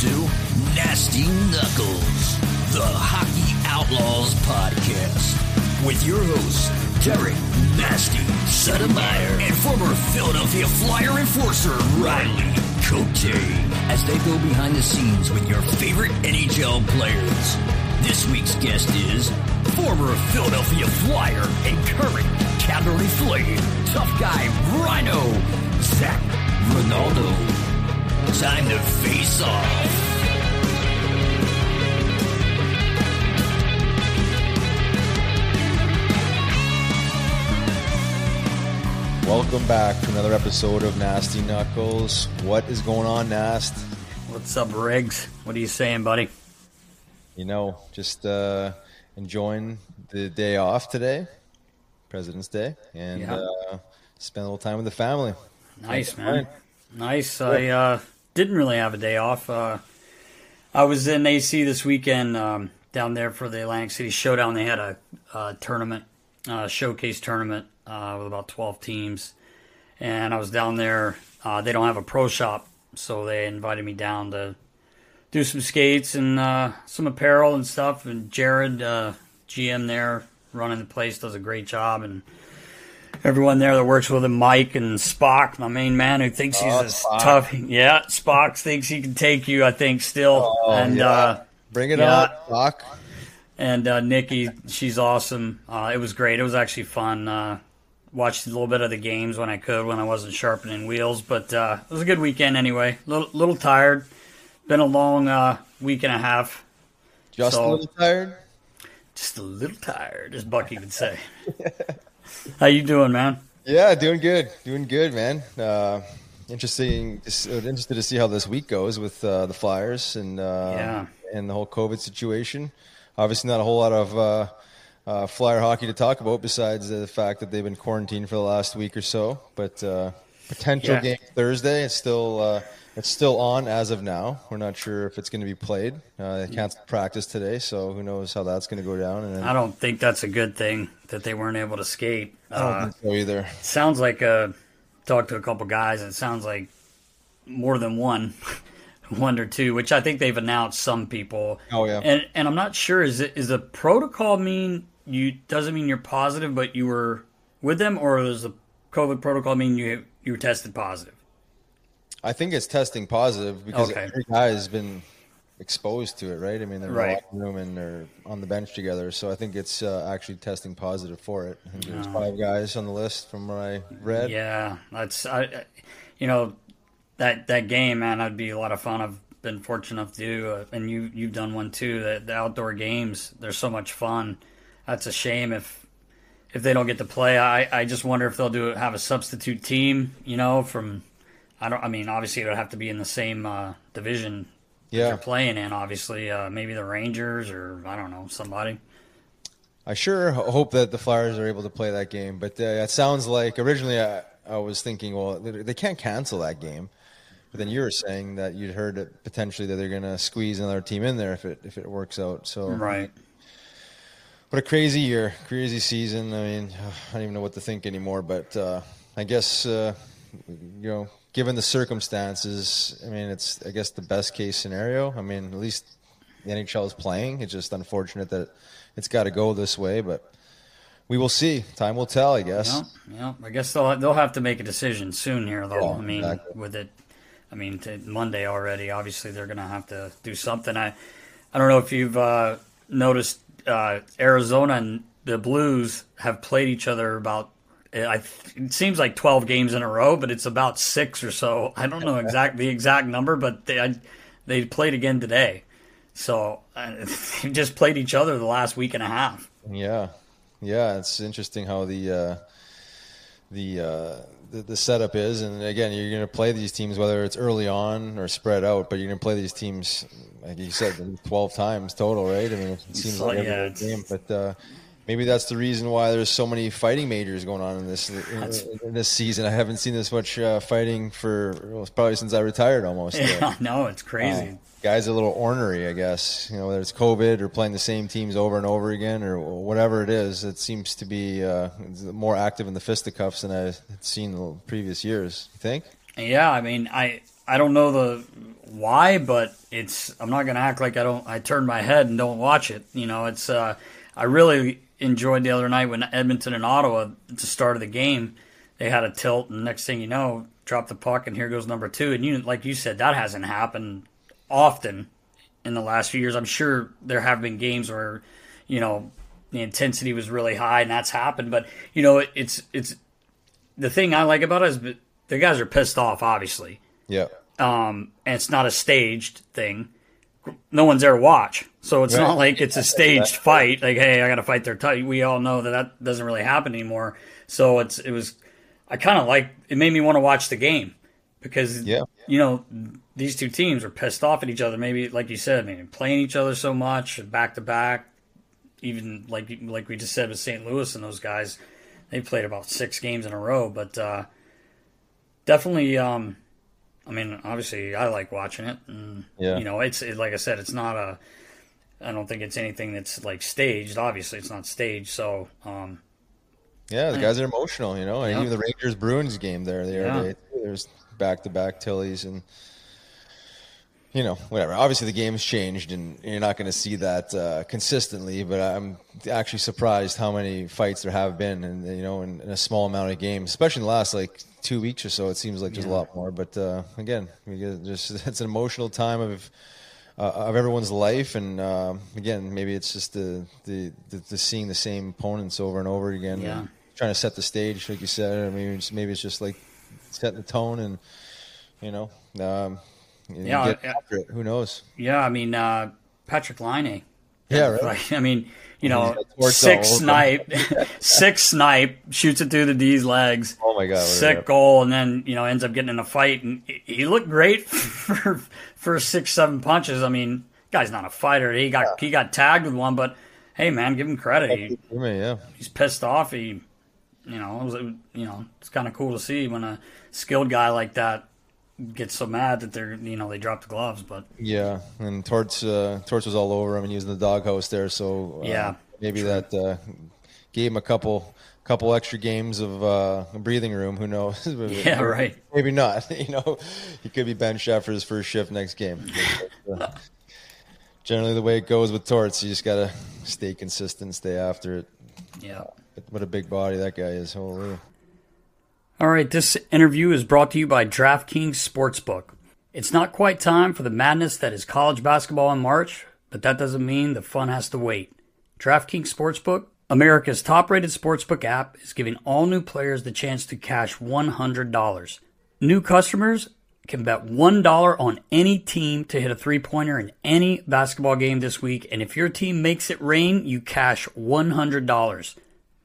to Nasty Knuckles, the Hockey Outlaws podcast, with your hosts, Derek Nasty Settlemyer and former Philadelphia Flyer enforcer Riley Cote, as they go behind the scenes with your favorite NHL players. This week's guest is former Philadelphia Flyer and current Calgary Flame tough guy Rhino Zac Rinaldo. Time to face off. Welcome back to another episode of Nasty Knuckles. What is going on, Nast? What's up, Riggs? What are you saying, buddy? You know, just uh, enjoying the day off today, President's Day, and Yeah. uh, spend a little time with the family. Nice, Can't man. Nice. I uh, didn't really have a day off. Uh, I was in AC this weekend um, down there for the Atlantic City Showdown. They had a, uh tournament, uh, showcase tournament uh, with about 12 teams. And I was down there. Uh, they don't have a pro shop, so they invited me down to do some skates and uh, some apparel and stuff. And Jared, uh, GM there, running the place, does a great job. And everyone there that works with him, Mike and Spock, my main man, who thinks he's Oh, a Spock. tough. Yeah, Spock thinks he can take you. I think still, Oh, and yeah. uh, Bring it yeah. on, Doc. and uh, Nikki, she's awesome. Uh, it was great. It was actually fun. Uh, watched a little bit of the games when I could, when I wasn't sharpening wheels. But uh, it was a good weekend anyway. Little little tired. Been a long uh, week and a half. Just So- a little tired. Just a little tired, as Bucky would say. How you doing, man? Yeah, doing good, doing good, man. Uh, interesting, just, uh, interested to see how this week goes with uh, the Flyers and uh, Yeah. and the whole COVID situation. Obviously, not a whole lot of uh, uh, Flyer hockey to talk about besides the fact that they've been quarantined for the last week or so. But uh, potential Yeah. game Thursday. It's still uh, it's still on as of now. We're not sure if it's going to be played. Uh, they canceled practice today, so who knows how that's going to go down. And then, I don't think that's a good thing that they weren't able to skate. I don't Uh, think so either. sounds like uh talked to a couple guys. And it sounds like more than one, one or two, which I think they've announced some people. Oh, yeah. and and I'm not sure is it is the protocol mean you doesn't mean you're positive, but you were with them, or does the COVID protocol mean you you were tested positive? I think it's testing positive because Okay. every guy has been exposed to it, right? I mean, they're Right. in the locker room and they're on the bench together. So I think it's uh, actually testing positive for it. I there's five guys on the list from what I read. Yeah, that's I, I- you know that that game, man. That'd be a lot of fun. I've been fortunate enough to do, uh, and you you've done one too. The, the outdoor games, they're so much fun. That's a shame if if they don't get to play. I I just wonder if they'll do have a substitute team. You know, from I don't. I mean, obviously it would have to be in the same uh, division that Yeah. you're playing in. Obviously, uh, maybe the Rangers or I don't know somebody. I sure hope that the Flyers are able to play that game. But uh, it sounds like originally I, I was thinking, well, they they can't cancel that game. But then you were saying that you'd heard that potentially that they're going to squeeze another team in there if it if it works out. So Right. what a crazy year, crazy season. I mean, I don't even know what to think anymore. But uh, I guess uh, you know, given the circumstances, I mean, it's I guess the best case scenario. I mean, at least the NHL is playing. It's just unfortunate that it's got to go this way, but we will see. Time will tell, I guess. Yeah, yeah. I guess they'll they'll have to make a decision soon here, though. Yeah, I mean, exactly. with it, I mean, to Monday already. Obviously, they're going to have to do something. I, I don't know if you've uh, noticed uh, Arizona and the Blues have played each other about. I, it seems like twelve games in a row, but it's about six or so. I don't know exact the exact number, but they I, they played again today. So uh, they just played each other the last week and a half. Yeah, yeah. It's interesting how the uh, the, uh, the the setup is, and again, you're going to play these teams whether it's early on or spread out, but you're going to play these teams like you said, twelve times total, right? I mean, it seems like like- every yeah, it's- game, but. Uh, Maybe that's the reason why there's so many fighting majors going on in this in, in this season. I haven't seen this much uh, fighting for well, probably since I retired almost. Uh, Yeah, no, it's crazy. guys are a little ornery, I guess. You know, whether it's COVID or playing the same teams over and over again or whatever it is, it seems to be uh, more active in the fisticuffs than I've seen the previous years. You think? Yeah, I mean, I I don't know the why, but it's I'm not gonna act like I don't. I turn my head and don't watch it. You know, it's uh, I really enjoyed the other night when Edmonton and Ottawa at the start of the game they had a tilt, and next thing you know, drop the puck, and here goes number two. And you like you said, that hasn't happened often in the last few years. I'm sure there have been games where you know the intensity was really high, and that's happened. But you know, it, it's it's the thing I like about it is the guys are pissed off, obviously, Yeah. um, and it's not a staged thing. No one's there to watch, so it's Right. not like it's a staged fight. Like, hey, I got to fight their tight. We all know that that doesn't really happen anymore. So it's it was. I kind of like it. Made me want to watch the game because Yeah. you know these two teams are pissed off at each other. Maybe like you said, maybe playing each other so much back to back. Even like like we just said with St. Louis and those guys, they played about six games in a row. But uh, definitely, um, I mean, obviously, I like watching it. And, Yeah. You know, it's it, like I said, it's not a. I don't think it's anything that's like staged. Obviously, it's not staged. So, um, Yeah, the guys are emotional, you know. And Yeah. even the Rangers Bruins game there, the Yeah. day, there's back to back Tillies and you know, whatever. Obviously, the game's changed, and you're not going to see that uh, consistently. But I'm actually surprised how many fights there have been, and you know, in, in a small amount of games, especially in the last like two weeks or so. It seems like there's a lot more. But uh, again, just it's an emotional time of uh, of everyone's life, and um again, maybe it's just the, the the the seeing the same opponents over and over again, Yeah. and trying to set the stage, like you said. I mean, maybe it's just like setting the tone, and you know, um, Yeah, get after it. Who knows? yeah, I mean, uh, Patrik Laine. Yeah, right. I mean, you know, six snipe, six snipe, shoots it through the D's legs. Oh my God, Sick goal, and then you know ends up getting in a fight, and he- looked great for for six seven punches. I mean, guy's not a fighter. He got he got tagged with one, but hey, man, give him credit. He, Yeah, he's pissed off. He, you know, it was you know it's kind of cool to see when a skilled guy like that gets so mad that they're you know they drop the gloves. But yeah. And Torts, uh, Torts was all over him, and he was in the doghouse there. So uh, Yeah, maybe that uh, gave him a couple couple extra games of uh, breathing room. Who knows? Yeah, right. Maybe not. You know, he could be benched after his first shift next game. But, generally, the way it goes with Torts, you just gotta stay consistent, stay after it. yeah. What a big body that guy is. Holy. All right, this interview is brought to you by DraftKings Sportsbook. It's not quite time for the madness that is college basketball in March, but that doesn't mean the fun has to wait. DraftKings Sportsbook, America's top rated sportsbook app, is giving all new players the chance to cash $100. New customers can bet $1 on any team to hit a three pointer in any basketball game this week, and if your team makes it rain, you cash $100.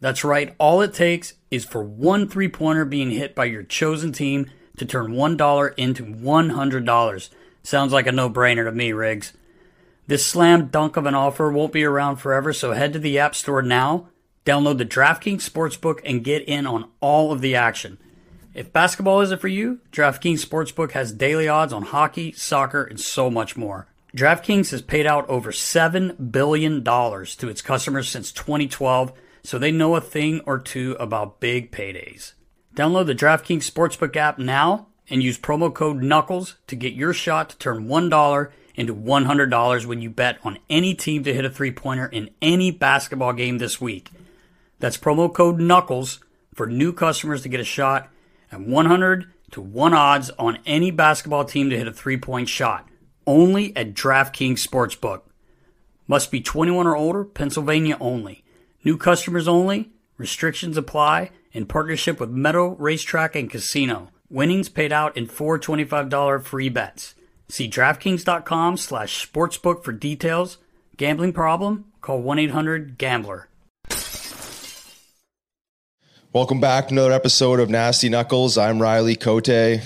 That's right, all it takes is for one three pointer being hit by your chosen team to turn $1 into $100. Sounds like a no brainer to me, Riggs. This slam dunk of an offer won't be around forever, so head to the App Store now, download the DraftKings Sportsbook, and get in on all of the action. If basketball isn't for you, DraftKings Sportsbook has daily odds on hockey, soccer, and so much more. DraftKings has paid out over $7 billion to its customers since 2012, so they know a thing or two about big paydays. Download the DraftKings Sportsbook app now and use promo code KNUCKLES to get your shot to turn $1 into $100 when you bet on any team to hit a three pointer in any basketball game this week. That's promo code KNUCKLES for new customers to get a shot at 100 to 1 odds on any basketball team to hit a three point shot. Only at DraftKings Sportsbook. Must be 21 or older, Pennsylvania only. New customers only. Restrictions apply in partnership with Meadow Racetrack and Casino. Winnings paid out in four $25 free bets. See DraftKings.com slash sportsbook for details. Gambling problem? Call 1-800-GAMBLER. Welcome back to another episode of Nasty Knuckles. I'm Riley Cote.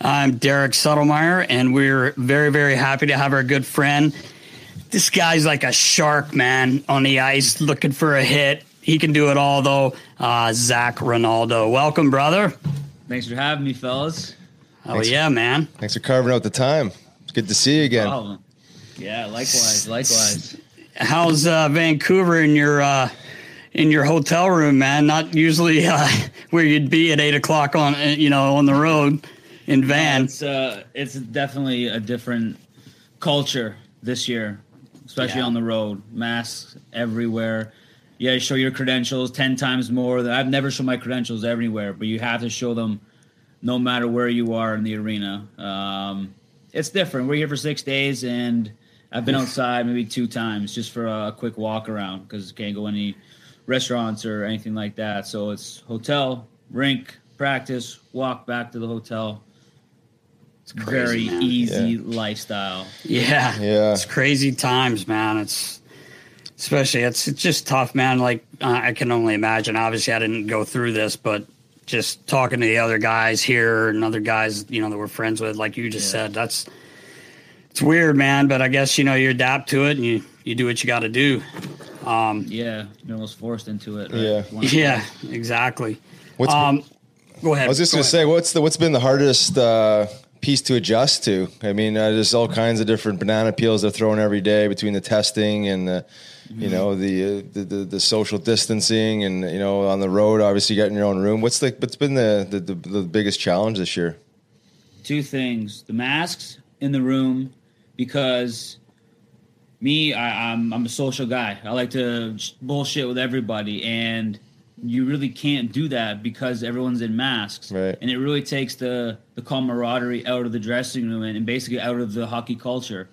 I'm Derek Settlemyer, and we're very, very happy to have our good friend. This guy's like a shark, man, on the ice looking for a hit. He can do it all, though. Uh, Zac Rinaldo. Welcome, brother. Thanks for having me, fellas. Oh, Thanks. yeah, man. Thanks for carving out the time. It's good to see you again. Oh, yeah, likewise, likewise. How's uh, Vancouver in your uh, in your hotel room, man? Not usually uh, where you'd be at eight o'clock on uh, you know on the road in van. It's uh, it's definitely a different culture this year, especially Yeah. on the road. Masks everywhere. Yeah, show your credentials ten times more. I've never shown my credentials everywhere, but you have to show them no matter where you are in the arena. Um, it's different. We're here for six days, and I've been outside maybe two times just for a quick walk around because can't go any restaurants or anything like that. So it's hotel, rink, practice, walk back to the hotel. It's very man. easy lifestyle. Yeah, Yeah. It's crazy times, man. It's especially it's it's just tough, man. Like uh, I can only imagine. Obviously, I didn't go through this, but just talking to the other guys here and other guys, you know, that we're friends with, like you just said, that's it's weird, man. But I guess you know you adapt to it and you you do what you got to do. Um, Yeah, you're almost forced into it. right? Yeah. Yeah, exactly. What's, Um, go ahead. I was just Go going ahead. to say, what's the what's been the hardest uh, piece to adjust to? I mean, uh, there's all kinds of different banana peels they're throwing every day between the testing and the, you know, the, uh, the the the social distancing and you know on the road. Obviously, getting your own room. What's the what's been the the, the, the biggest challenge this year? two things: the masks in the room, because me, I, I'm I'm a social guy. I like to bullshit with everybody, and you really can't do that because everyone's in masks, Right. and it really takes the the camaraderie out of the dressing room and, and basically out of the hockey culture.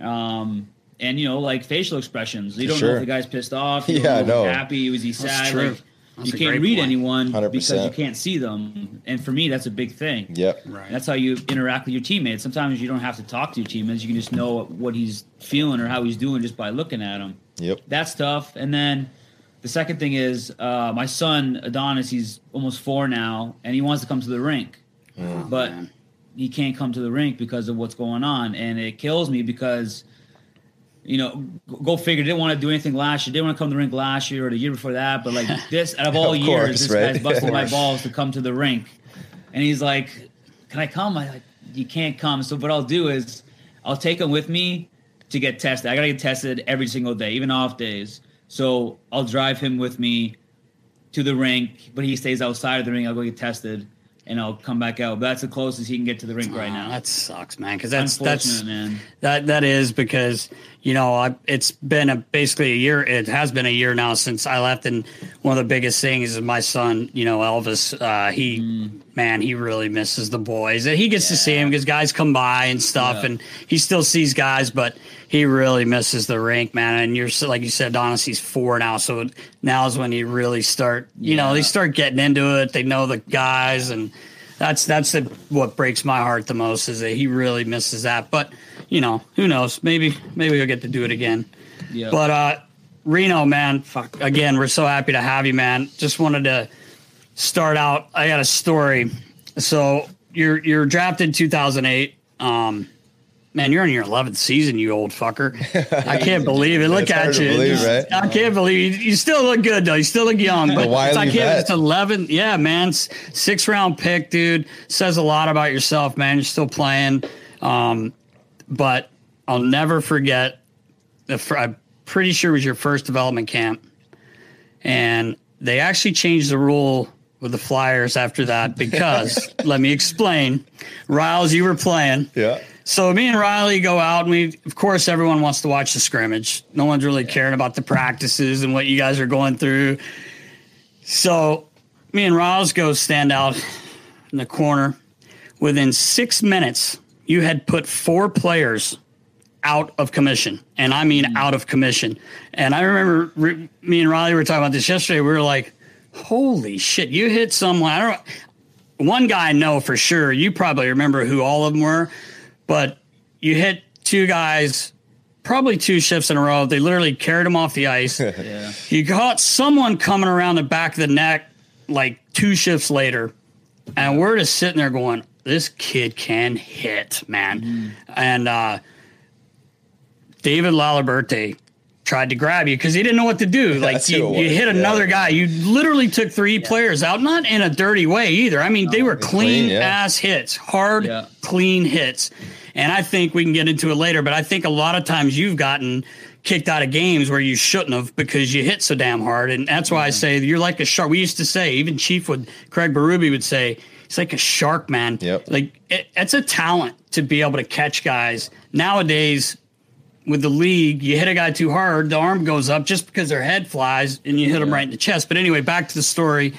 Um, and you know, like facial expressions, you don't know if the guy's pissed off. You Yeah, don't know if no. he's happy. Was he sad? true. Like, That's you can't read point. anyone because you can't see them. And for me, that's a big thing. Yep. Right. That's how you interact with your teammates. Sometimes you don't have to talk to your teammates. You can just know what he's feeling or how he's doing just by looking at him. Yep. That's tough. And then the second thing is uh, my son Adonis. He's almost four now, and he wants to come to the rink, but man. he can't come to the rink because of what's going on, and it kills me because. You know, go- go figure. Didn't want to do anything last year. Didn't want to come to the rink last year or the year before that. But like this, out of all Of years, course, this right? guy's busting my balls to come to the rink, and he's like, "Can I come?" I like, "You can't come." So what I'll do is, I'll take him with me to get tested. I gotta get tested every single day, even off days. So I'll drive him with me to the rink, but he stays outside of the ring. I'll go get tested, and I'll come back out. But that's the closest he can get to the rink right now. That sucks, man. Because that's that's man. that that is because you know I, it's been a basically a year. It has been a year now since I left, and one of the biggest things is my son. You know, Elvis. Uh, he Mm. man, he really misses the boys. He gets to see him because guys come by and stuff, Yeah. and he still sees guys, but he really misses the rink, man. And you're like you said, Donis, he's four now, so now is when you really start. You know, they start getting into it. They know the guys, and that's that's the, what breaks my heart the most is that he really misses that. But you know, who knows? Maybe maybe he'll get to do it again. Yeah. But uh, Rhino, man, fuck. Again, we're so happy to have you, man. Just wanted to start out. I got a story. So you're you're drafted in 2008. Um, man, you're in your 11th season, you old fucker. I can't believe it. Look at you. believe, right? I can't believe you. You still look good though. You still look young. But wily I can't. It's 11. Yeah, man. Six round pick, dude. Says a lot about yourself, man. You're still playing. Um, but I'll never forget. The I'm pretty sure it was your first development camp, and they actually changed the rule with the Flyers after that because let me explain. Riles, you were playing. Yeah. So me and Riley go out, and we, of course, everyone wants to watch the scrimmage. No one's really caring about the practices and what you guys are going through. So me and Riles go stand out in the corner. Within six minutes, you had put four players out of commission, and I mean mm. out of commission. And I remember re- me and Riley were talking about this yesterday. We were like, "Holy shit! You hit someone." I don't. One guy I know for sure. You probably remember who all of them were, but you hit two guys, probably two shifts in a row. They literally carried him off the ice. yeah. You caught someone coming around the back of the neck like two shifts later, and we're just sitting there going, "This kid can hit, man." And uh, David Laliberte tried to grab you because he didn't know what to do. Like you, you was, hit yeah. another guy. You literally took three players out, not in a dirty way either. I mean, they were clean, clean, yeah. ass hits, hard, Yeah. clean hits. And I think we can get into it later, but I think a lot of times you've gotten kicked out of games where you shouldn't have because you hit so damn hard. And that's why I say you're like a shark. We used to say, even Chief would, Craig Berube would say, it's like a shark, man. Yep. Like it, it's a talent to be able to catch guys. Nowadays, with the league, you hit a guy too hard, the arm goes up just because their head flies and you hit him right in the chest. But anyway, back to the story.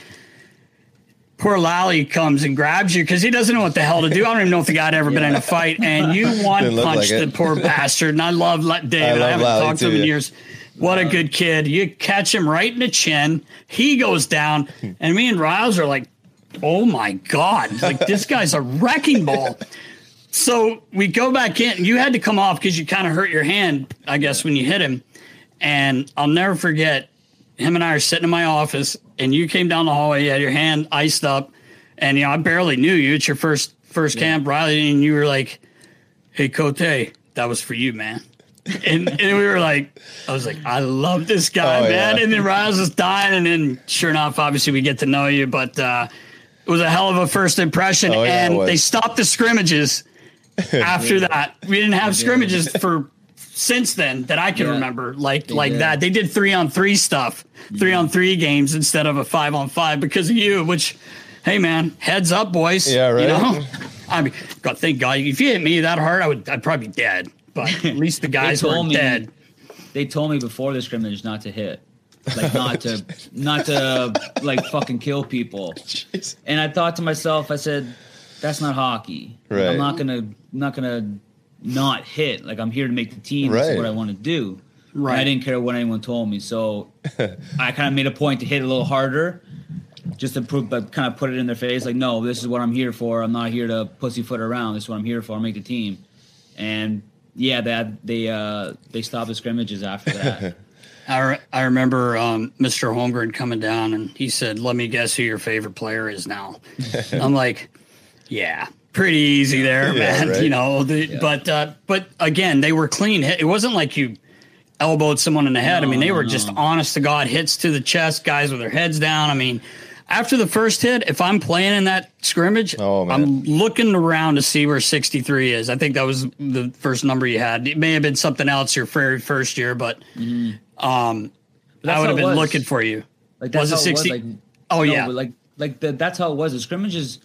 Poor Lally comes and grabs you because he doesn't know what the hell to do. I don't even know if the guy had ever been in a fight. And you one punched like the poor bastard. And I love David. I, I haven't Lally talked to him in yeah. years. What a good kid. You catch him right in the chin. He goes down. And me and Riles are like, oh my God. Like, this guy's a wrecking ball. So we go back in. You had to come off because you kind of hurt your hand, I guess, when you hit him. And I'll never forget him and I are sitting in my office, and you came down the hallway. You had your hand iced up, and you know I barely knew you. It's your first first camp, Riley, and you were like, "Hey, Cote, that was for you, man." and, and we were like, I was like, I love this guy, Oh, man. yeah. And then Riles was dying, and then sure enough, obviously we get to know you, but uh, it was a hell of a first impression. Oh, yeah, and they stopped the scrimmages after that. We didn't have scrimmages for since then that I can Yeah. remember like like did. that. They did three on three stuff, three on three games instead of a five on five because of you. Which, hey man, heads up, boys. Yeah, right. You know, I mean, God, thank God. If you hit me that hard, I would I'd probably be dead. But at least the guys were me- dead. They told me before the scrimmage not to hit, like not to, not to like fucking kill people. Jeez. And I thought to myself, I said, "That's not hockey. Like, Right. I'm not gonna, not gonna not hit. Like I'm here to make the team. This Right. is what I want to do. Right. And I didn't care what anyone told me, so I kind of made a point to hit a little harder, just to prove, but kind of put it in their face, like, no, this is what I'm here for. I'm not here to pussyfoot around. This is what I'm here for. I'll make the team. And yeah, that they uh they stopped the scrimmages after that. I, re- I remember um, Mr. Holmgren coming down and he said, "Let me guess who your favorite player is now." I'm like, "Yeah, pretty easy there, Yeah, man." right. You know, the, but uh, but again, they were clean. It wasn't like you elbowed someone in the head. I mean, they were just honest to god hits to the chest, guys with their heads down. I mean. After the first hit, if I'm playing in that scrimmage, Oh. I'm looking around to see where 63 is. I think that was the first number you had. It may have been something else your very first year, but um, But I would have been was. looking for you. Like that's Was it how 60? Like, Oh, no, yeah. like like the, that's how it was. The scrimmages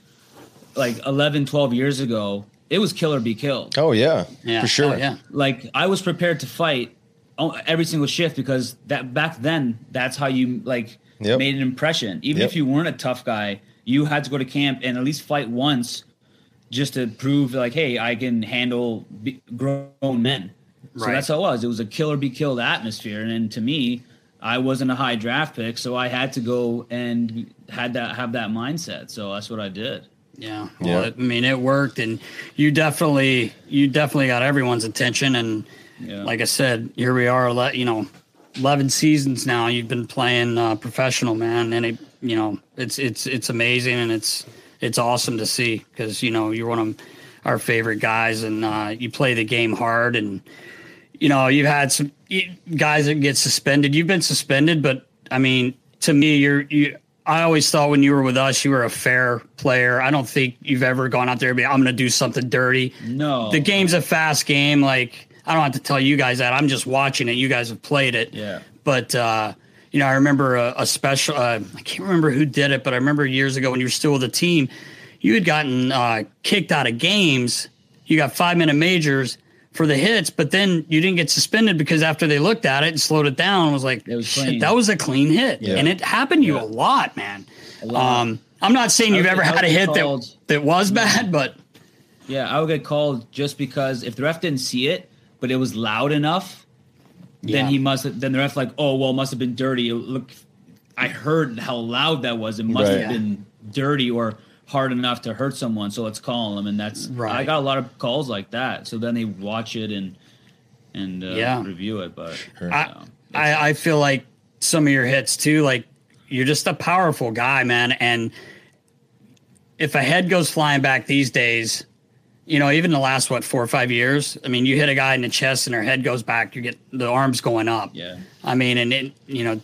like 11, 12 years ago, it was kill or be killed. Oh yeah, Yeah, for sure. oh, yeah. Like I was prepared to fight o- every single shift because that back then that's how you like Yep. made an impression. Even Yep. if you weren't a tough guy, you had to go to camp and at least fight once just to prove like, hey, I can handle b- grown men. So Right. that's how it was. It was a kill or be killed atmosphere, and, then to me, I wasn't a high draft pick, so I had to go and had that have that mindset. So that's what I did. Yeah. Yeah. Well, I mean, it worked, and you definitely, you definitely got everyone's attention. And Yeah. like I said, here we are. ele- You know, eleven seasons now. You've been playing uh, professional, man, and it, you know, it's it's it's amazing, and it's it's awesome to see because you know you're one of our favorite guys, and uh, you play the game hard, and you know you've had some guys that get suspended. You've been suspended, but I mean, to me, you're you. I always thought when you were with us, you were a fair player. I don't think you've ever gone out there and be, I'm going to do something dirty. No. The game's a fast game. Like, I don't have to tell you guys that. I'm just watching it. You guys have played it. Yeah. But, uh, you know, I remember a, a special, uh, I can't remember who did it, but I remember years ago when you were still with the team, you had gotten uh, kicked out of games. You got five minute majors for the hits, but then you didn't get suspended because after they looked at it and slowed it down, it was like, It was shit, that was a clean hit. Yeah. And it happened to you a lot, man. Um, I'm not saying you've ever had a hit that, called- that was bad, but Yeah, I would get called just because if the ref didn't see it, but it was loud enough, then he must have. Then the ref like, oh well, it must have been dirty. Look, I heard how loud that was. It must Right. have been dirty or hard enough to hurt someone. So let's call them. And that's right. I got a lot of calls like that. So then they watch it and and uh, Yeah. review it. But I, um, I, I feel like some of your hits too, like you're just a powerful guy, man. And if a head goes flying back these days, you know, even the last what four or five years, I mean, you hit a guy in the chest and their head goes back, you get the arms going up. Yeah. I mean, and it, you know,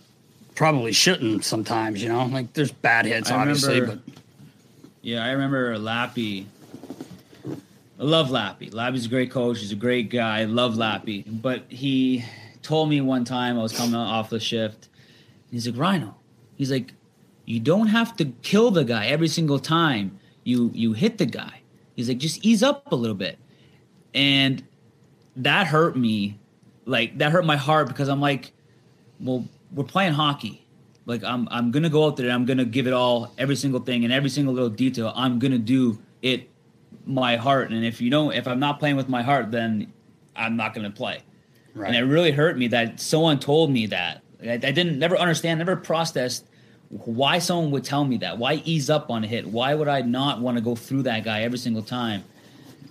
probably shouldn't sometimes. You know, like there's bad hits, I obviously, remember- but Yeah, I remember Lappy. I love Lappy. Lappy's a great coach. He's a great guy. I love Lappy. But he told me one time I was coming off the shift. He's like, Rhino. He's like, you don't have to kill the guy every single time you you hit the guy. He's like, just ease up a little bit. And that hurt me. Like that hurt my heart because I'm like, well, we're playing hockey. Like I'm I'm gonna go out there and I'm gonna give it all, every single thing and every single little detail. I'm gonna do it my heart. And if you don't if I'm not playing with my heart, then I'm not gonna play. Right. And it really hurt me that someone told me that. I, I didn't never understand, never processed why someone would tell me that. Why ease up on a hit? Why would I not want to go through that guy every single time?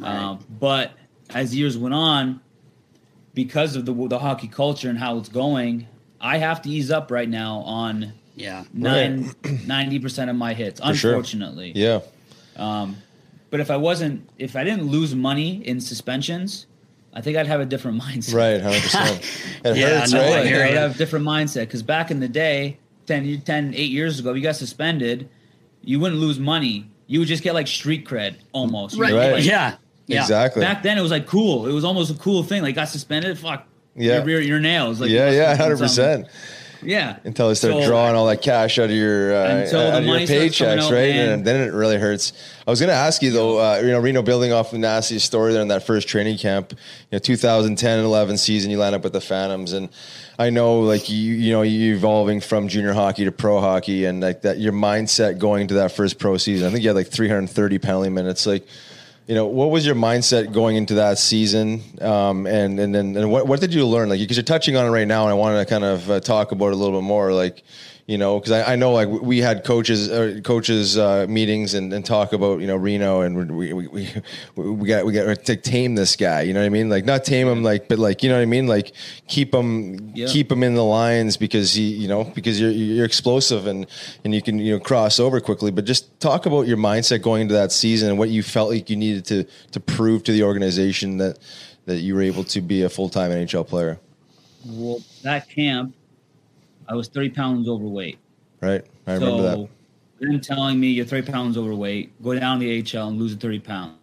Um, but as years went on, because of the the hockey culture and how it's going, I have to ease up right now on yeah, nine, 90% of my hits, sure. unfortunately. Yeah. Um, but if I wasn't, if I didn't lose money in suspensions, I think I'd have a different mindset. Right. Hundred percent. It Yeah, hurts, no, I right? hear I'd ya. have a different mindset because back in the day, 10, 10, 8 years ago, you got suspended, you wouldn't lose money. You would just get like street cred almost. right, Right. yeah, yeah, Exactly. Back then, it was like cool. It was almost a cool thing. Like got suspended, fuck. Yeah. Your, your, nails. Like, yeah. Yeah. hundred percent. Yeah. Until they start So- drawing all that cash out of your uh, Until the out of your money starts coming paychecks, right? man. And then it really hurts. I was going to ask you though, uh, you know, Rhino building off the nasty story there in that first training camp, you know, 2010 and 11 season, you line up with the Phantoms, and I know like you, you know, you evolving from junior hockey to pro hockey, and like that, your mindset going into that first pro season. I think you had like 330 penalty minutes, like. You know, what was your mindset going into that season, um, and and then and what what did you learn? Like, because you're touching on it right now, and I wanted to kind of uh, talk about it a little bit more. Like, you know, because I, I know like we had coaches uh, coaches uh, meetings and, and talk about you know Rhino and we we, we, we got we got to tame this guy. You know what I mean? Like not tame him, like but like you know what I mean? Like keep him Yeah. keep him in the lines because he you know because you're you're explosive and and you can you know cross over quickly. But just talk about your mindset going into that season and what you felt like you needed to to prove to the organization that that you were able to be a full time NHL player. Well, that camp, I was 30 pounds overweight. Right? I remember so, them telling me you're 30 pounds overweight, go down to the HL and lose the 30 pounds.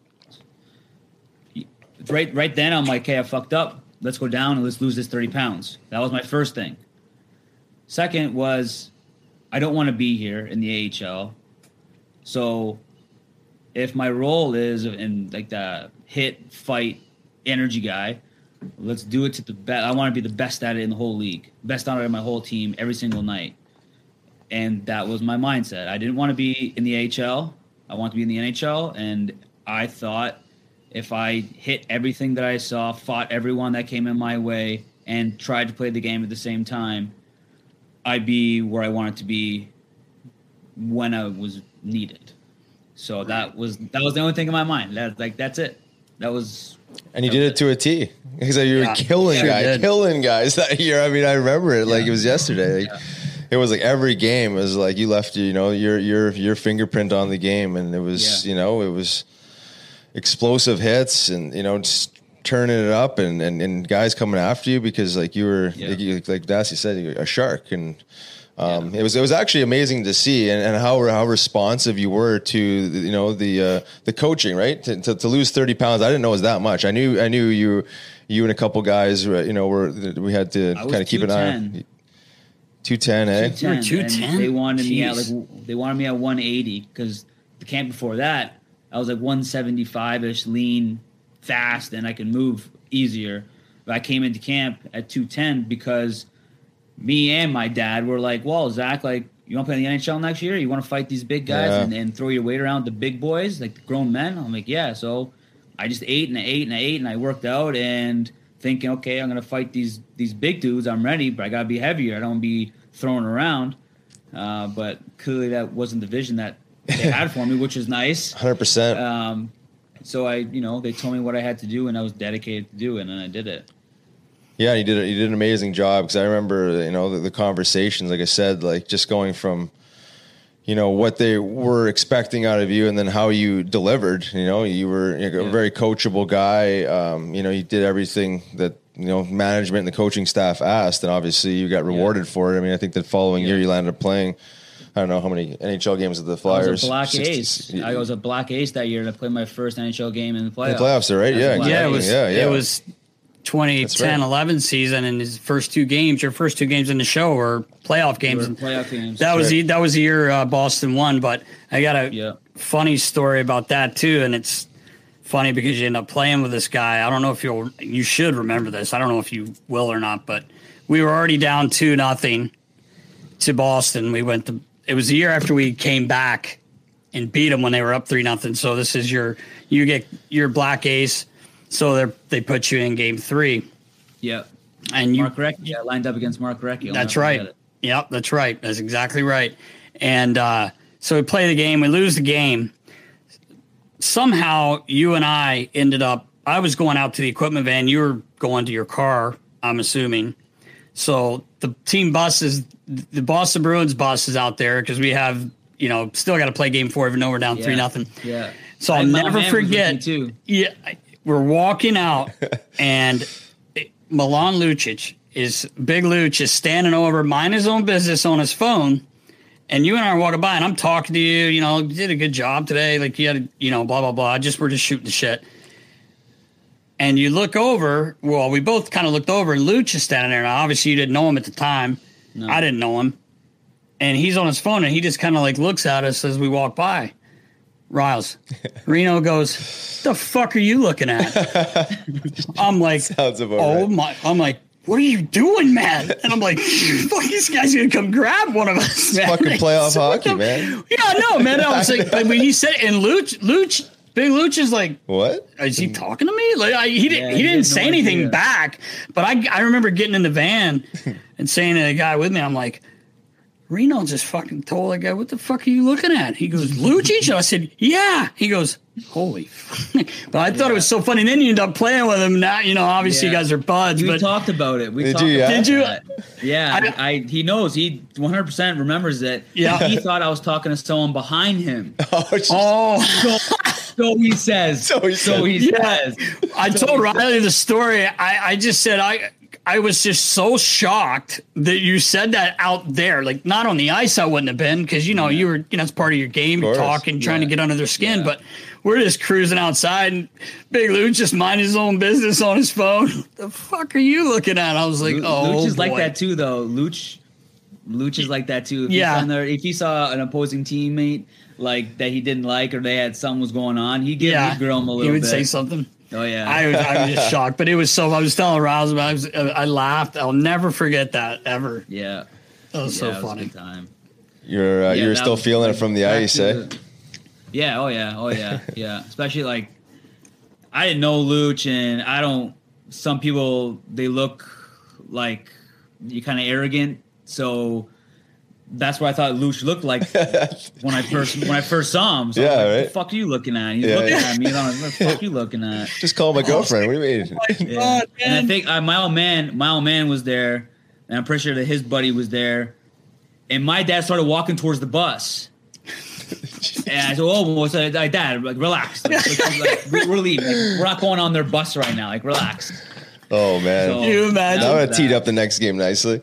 Right, right then, I'm like, okay, I fucked up. Let's go down and let's lose this 30 pounds. That was my first thing. Second was, I don't want to be here in the AHL. So if my role is in like the hit, fight, energy guy, let's do it to the best. I want to be the best at it in the whole league, best at it in my whole team every single night. And that was my mindset. I didn't want to be in the AHL. I want to be in the NHL. And I thought if I hit everything that I saw, fought everyone that came in my way, and tried to play the game at the same time, I'd be where I wanted to be when I was needed. So that was that was the only thing in my mind. That like that's it. That was And you did it to a T. Because you were killing sure guys, killing guys that year. I mean, I remember it like it was yesterday. Like, It was like every game was like you left, you know, your your your fingerprint on the game, and it was, Yeah. you know, it was explosive hits, and you know, just turning it up, and and, and guys coming after you because like you were Yeah. like, you, like Dassie said, a shark, and um, it was it was actually amazing to see, and, and how how responsive you were to you know the uh, the coaching, right? To, to, to lose thirty pounds, I didn't know it was that much. I knew I knew you you and a couple guys, uh, you know, were we had to kind of keep an eye. 210. on Two ten, eh? 210, 210? They wanted me at like they wanted me at 180 because the camp before that I was like 175 ish, lean, fast, and I could move easier. But I came into camp at 210 because me and my dad were like, "Well, Zac, like you want to play in the NHL next year? You want to fight these big guys Yeah. and, and throw your weight around the big boys, like the grown men?" I'm like, "Yeah." So I just ate and I ate and I ate and I worked out and thinking, okay, I'm gonna fight these these big dudes. I'm ready, but I gotta be heavier. I don't be thrown around. Uh, but clearly, that wasn't the vision that they had for me, which is nice. Hundred percent. Um, so I, you know, they told me what I had to do, and I was dedicated to do it, and I did it. Yeah, you did it. You did an amazing job because I remember, you know, the, the conversations. Like I said, like just going from, you know, what they were expecting out of you, and then how you delivered. You know, you were you know, a Yeah. very coachable guy. Um, you know, you did everything that you know management and the coaching staff asked, and obviously you got rewarded for it. I mean, I think the following year you landed up playing. I don't know how many NHL games with the I Flyers. was a black 60 ace. I was a black ace that year, and I played my first NHL game in the in playoffs. the playoffs, right? Yeah, black Yeah, it was. Yeah, yeah. It was 2010, right. 11 season, and his first two games, your first two games in the show were playoff games. were playoff games. That was right. the, that was the year uh, Boston won. But I got a Yeah. funny story about that too, and it's funny because you end up playing with this guy. I don't know if you'll you should remember this. I don't know if you will or not, but we were already down two nothing to Boston. We went to it was the year after we came back and beat them when they were up three nothing. So this is your you get your black ace. So they they put you in game three, yeah. and you Mark Recchi. Yeah, lined up against Mark Recchi. I'll that's right. Yep, that's right. That's exactly right. And uh, so we play the game, we lose the game. Somehow you and I ended up. I was going out to the equipment van. You were going to your car. I'm assuming. So the team bus is the Boston Bruins bus is out there because we have you know still got to play game four even though we're down three nothing. Yeah. So I'll never forget. too. Yeah, we're walking out, and Milan Lucic is Big Luch is standing over, mind his own business on his phone, and you and I are walking by, and I'm talking to you. You know, you did a good job today. Like you had, a, you know, blah blah blah. I just we're just shooting the shit. And you look over. Well, we both kind of looked over, and Luch is standing there. Now, obviously, you didn't know him at the time. I didn't know him, and he's on his phone, and he just kind of like looks at us as we walk by. Riles. Rhino goes, The fuck are you looking at? I'm like, Sounds about Oh right. my I'm like, what are you doing, man? And I'm like, fuck, this guy's gonna come grab one of us, man. fucking playoff So what hockey, the- man. Yeah, I know, man. I was like, but when he said, and Luch, Luch, Big Luch is like, What? is he talking to me? Like I, he didn't. Yeah, he he didn't say no anything idea. back. But I, I remember getting in the van and saying to the guy with me, I'm like, Rhino just fucking told the guy, "What the fuck are you looking at?" He goes, "Lucic." I said, "Yeah." He goes, "Holy." But I thought it was so funny. And then you end up playing with him. Now you know, obviously you guys are buds. We but talked about it. We Did talked you, yeah? about Did you? Yeah, I, he knows. He 100 percent remembers that. Yeah. he thought I was talking to someone behind him. Oh, just- oh, So, so he says. So he says. Yeah. says. I told Riley the story. I, I just said I I was just so shocked that you said that out there. Like not on the ice, I wouldn't have been because you know you were you know it's part of your game, Of course. talking, trying to get under their skin. Yeah. But we're just cruising outside, and Big Luch just minding his own business on his phone. the fuck are you looking at? I was like, oh, Luch is like that too, though. Luch Luch is like that too. If Yeah. there, if he saw an opposing teammate like that he didn't like or they had something was going on, he'd give yeah, him a little he would bit. say something. Oh yeah, I was, I was just shocked, but it was so. I was telling Rouse about. I, was, I laughed. I'll never forget that ever. yeah. That was yeah, so it was a funny. good time. You're uh, Yeah, you're still was, feeling it from the ice, eh? the- yeah. Oh yeah. Oh yeah. Yeah. Especially like, I didn't know Luch, and I don't. Some people they look like you kind of arrogant, so that's what I thought Luch looked like when I first when I first saw him. So Yeah, like, right. The fuck are you looking at? He's Yeah, looking yeah. at me. like, what the fuck are you looking at? Just call my girlfriend. What do you mean? Yeah. And I think uh, my old man, my old man was there, and I'm pretty sure that his buddy was there. And my dad started walking towards the bus. and I said, "Oh, what's that, like, Dad? Like, relax. Like, like, like, we're, we're leaving. Like, we're not going on their bus right now. Like, relax." Oh man, So- Can you imagine? that would have that. teed up the next game nicely.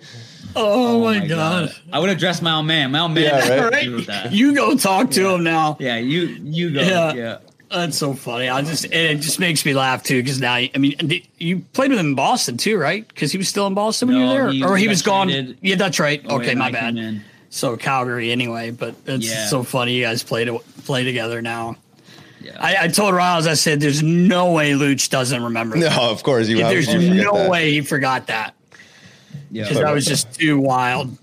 Oh, oh, my, god! I would have dressed my old man. My old man. Yeah, had right. nothing to do with that. You go talk to him now. yeah, you you go. Yeah. Yeah. That's so funny. I just and it just makes me laugh too because now I mean you played with him in Boston too, right? Because he was still in Boston when you were there, he or he was gone. traded. Yeah, that's right. Oh, okay, my I bad. So Calgary anyway, but it's Yeah. so funny you guys play to play together now. Yeah. I, I told Riles, I said, "There's no way Luch doesn't remember." No, that. of course you. There's could you forget no that? way he forgot that yeah. because that was just too wild.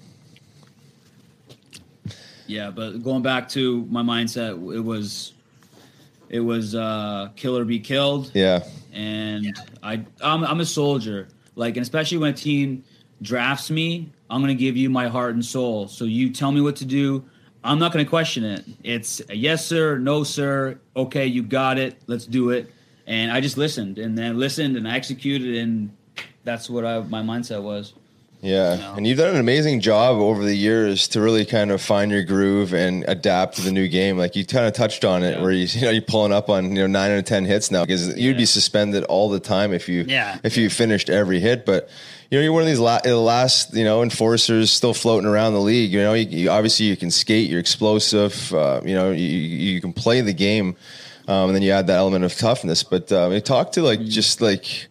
Yeah, but going back to my mindset, it was, it was uh, kill or be killed. Yeah, and I I'm, I'm a soldier. Like, and especially when a team drafts me, I'm gonna give you my heart and soul. So you tell me what to do. I'm not gonna question it. It's a yes sir, no sir. Okay, you got it. Let's do it. And I just listened, and then listened, and I executed, and that's what I my mindset was. Yeah. And you've done an amazing job over the years to really kind of find your groove and adapt to the new game. Like you kind of touched on it, Yeah. where you you know you're pulling up on you know nine out of ten hits now because you'd be suspended all the time if you Yeah. if you finished every hit, but. You know, you're one of these la- last, you know, enforcers still floating around the league. You know, you, you, obviously you can skate, you're explosive. Uh, you know, you, you can play the game, um, and then you add that element of toughness. But uh, we talk to like just like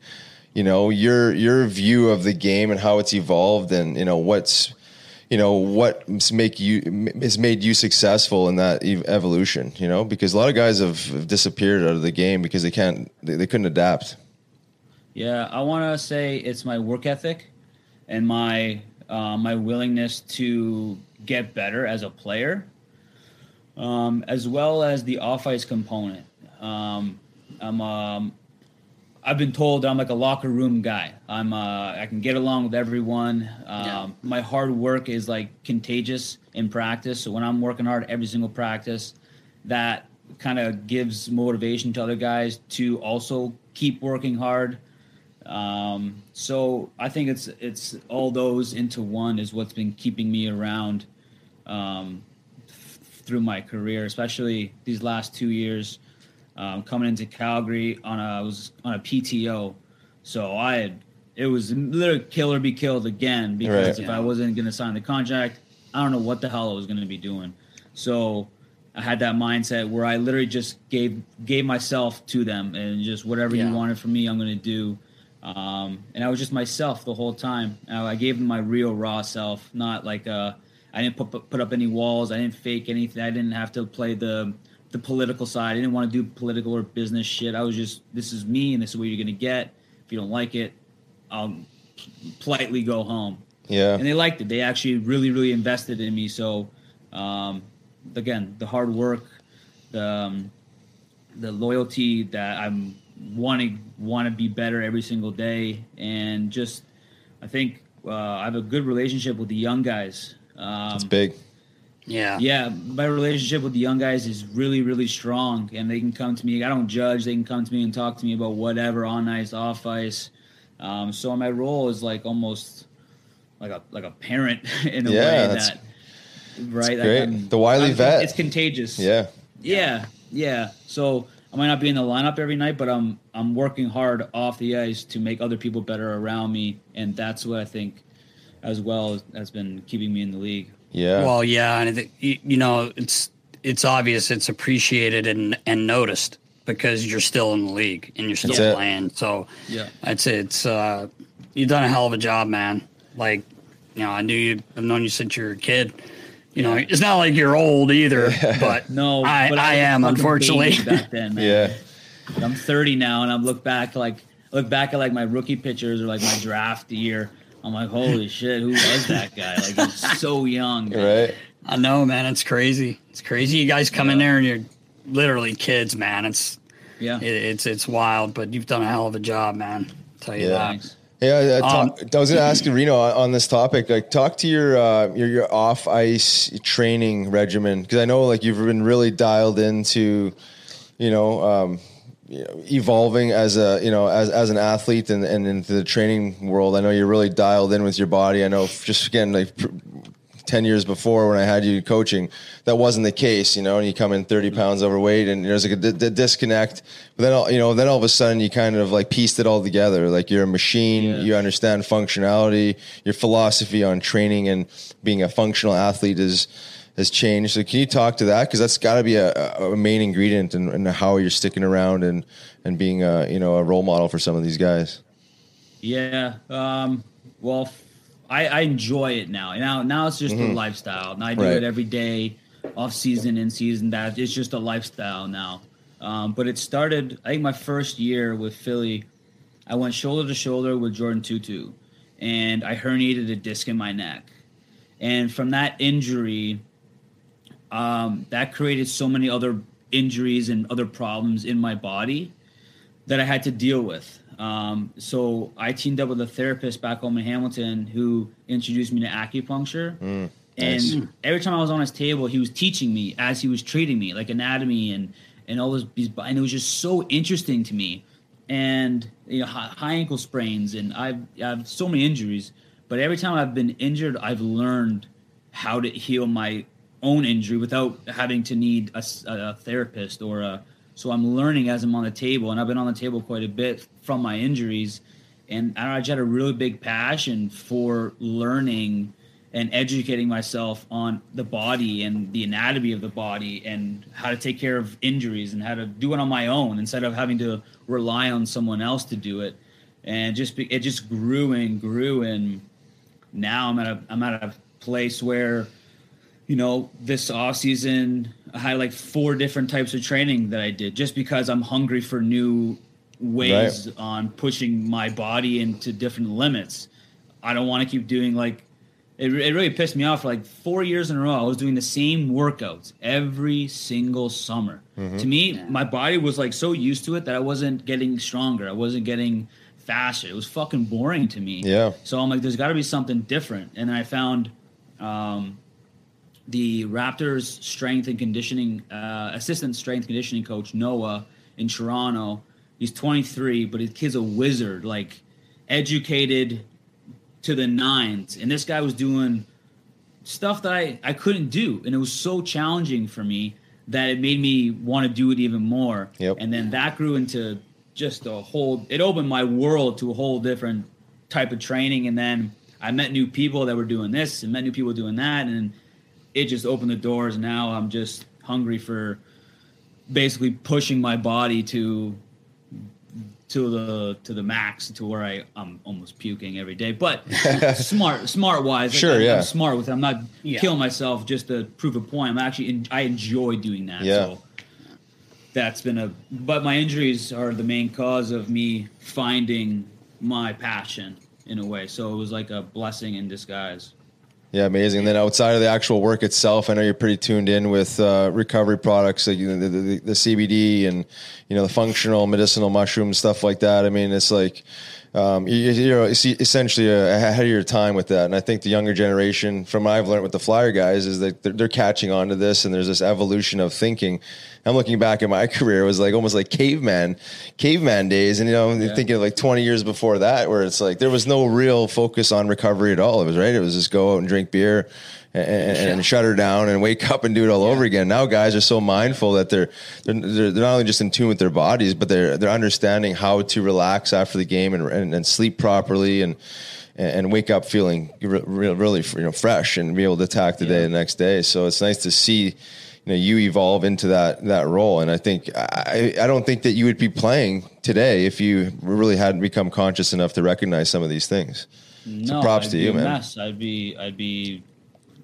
you know your your view of the game and how it's evolved and you know what's you know what's make you has made you successful in that ev- evolution you know because a lot of guys have, have disappeared out of the game because they can't they, they couldn't adapt Yeah, I want to say it's my work ethic and my uh, my willingness to get better as a player, um, as well as the off ice component. Um, I'm um, I've been told I'm like a locker room guy. I'm uh, I can get along with everyone. Um, My hard work is like contagious in practice. So when I'm working hard every single practice, that kind of gives motivation to other guys to also keep working hard. Um, so I think it's it's all those into one is what's been keeping me around um, f- through my career, especially these last two years. Um, coming into Calgary on a I was on a PTO, so I had it was literally kill or be killed again because Right. if I wasn't going to sign the contract, I don't know what the hell I was going to be doing. So I had that mindset where I literally just gave gave myself to them and just whatever Yeah. you wanted from me, I'm going to do. Um, and I was just myself the whole time. I gave them my real raw self, not like uh, I didn't put put up any walls. I didn't fake anything. I didn't have to play the the political side. I didn't want to do political or business shit. I was just this is me and this is what you're going to get. If you don't like it, I'll politely go home yeah and they liked it. They actually really, really invested in me. So, um, again, the hard work, the um, the loyalty that I'm wanting want to be better every single day, and just I think uh, I have a good relationship with the young guys. Um, it's big Yeah. yeah, my relationship with the young guys is really, really strong, and they can come to me. I don't judge; they can come to me and talk to me about whatever on ice, off ice. Um, so my role is like almost like a like a parent in a Yeah, way that's- that right. great. I'm- The wily I'm- vet. It's contagious. yeah yeah, yeah. So I might not be in the lineup every night, but I'm I'm working hard off the ice to make other people better around me, and that's what I think, as well, has been keeping me in the league. Yeah Well, yeah, and it, you you know, it's it's obvious, it's appreciated and and noticed because you're still in the league and you're still That's it. playing. So Yeah. it's it's uh, you've done a hell of a job, man. Like you know, I knew you. I've known you since you were a kid. You know, it's not like you're old either, but No, I, but I, was a am unfortunately. back then. Man. Yeah. I'm 30 now, and I look back like look back at like my rookie pictures or like my draft year. I'm like, holy shit, who was that guy? Like he's so young. man. Right. I know, man. It's crazy. It's crazy. You guys come in there and you're literally kids, man. It's Yeah. it, it's it's wild, but you've done a hell of a job, man. I'll tell you Yeah. that. Thanks. Yeah, uh, Um, I was going to ask you, Rhino, on on this topic. Like, talk to your uh, your, your off ice training regimen because I know like you've been really dialed into, you know, um, you know, evolving as a you know as, as an athlete and, and into the training world. I know you're really dialed in with your body. I know just again like. pr- 10 years before when I had you coaching, that wasn't the case, you know, and you come in 30 mm-hmm. pounds overweight and there's like a di- di- disconnect. But then, all, you know, then all of a sudden you kind of like pieced it all together. Like you're a machine, Yeah. you understand functionality, your philosophy on training and being a functional athlete is, has changed. So can you talk to that? Cause that's gotta be a, a main ingredient in, in how you're sticking around and, and being a, you know, a role model for some of these guys. Yeah. Um, well, I enjoy it now. Now, now it's just a lifestyle. Now I do Right. it every day, off season, in season. That it's just a lifestyle now. Um, but it started. I think my first year with Philly, I went shoulder to shoulder with Jordan Tootoo, and I herniated a disc in my neck. And from that injury, um, that created so many other injuries and other problems in my body that I had to deal with. Um, so I teamed up with a therapist back home in Hamilton who introduced me to acupuncture. and nice. every time I was on his table, he was teaching me as he was treating me, like anatomy and and all those. And it was just so interesting to me. And you know, high, high ankle sprains, and I've I have so many injuries. But every time I've been injured, I've learned how to heal my own injury without having to need a therapist or a. So I'm learning as I'm on the table, and I've been on the table quite a bit from my injuries, and I, I just had a really big passion for learning and educating myself on the body and the anatomy of the body and how to take care of injuries and how to do it on my own instead of having to rely on someone else to do it. And just it just grew and grew, and now I'm at a I'm at a place where you know, this off season, I had like four different types of training that I did just because I'm hungry for new ways on pushing my body into different limits. I don't want to keep doing like it, it really pissed me off for like four years in a row. I was doing the same workouts every single summer. To me, my body was like so used to it that I wasn't getting stronger. I wasn't getting faster. It was fucking boring to me. Yeah. So I'm like, there's got to be something different. And I found um, the Raptors strength and conditioning uh, assistant strength conditioning coach Noah in Toronto. He's 23, but his kid's a wizard, like educated to the nines. And this guy was doing stuff that I, I couldn't do. And it was so challenging for me that it made me want to do it even more. Yep. And then that grew into just a whole, it opened my world to a whole different type of training. And then I met new people that were doing this and met new people doing that. And it just opened the doors. Now I'm just hungry for basically pushing my body to to the to the max to where I I'm almost puking every day. But smart smart wise, like, Sure, I'm, yeah. I'm smart with it. I'm not Yeah. killing myself just to prove a point. I'm actually en- I enjoy doing that. Yeah. So that's been a but my injuries are the main cause of me finding my passion in a way. So it was like a blessing in disguise. Yeah, amazing. And then outside of the actual work itself, I know you're pretty tuned in with uh, recovery products, like the, the, the CBD and you know the functional medicinal mushrooms, stuff like that. I mean, it's like um, you, you're essentially uh, ahead of your time with that. And I think the younger generation, from what I've learned with the Flyer guys, is that they're, they're catching on to this, and there's this evolution of thinking. I'm looking back at my career; it was like almost like caveman, caveman days, and you know, thinking of like 20 years before that, where it's like there was no real focus on recovery at all. It was right; it was just go out and drink beer and, and, shut her down and wake up and do it all over again. Now guys are so mindful that they're, they're they're not only just in tune with their bodies, but they're they're understanding how to relax after the game and and, and sleep properly and and wake up feeling re- re- really you know fresh and be able to attack the day the next day. So it's nice to see you know you evolve into that that role and i think i i don't think that you would be playing today if you really hadn't become conscious enough to recognize some of these things No, props I'd to you, man. I'd be I'd be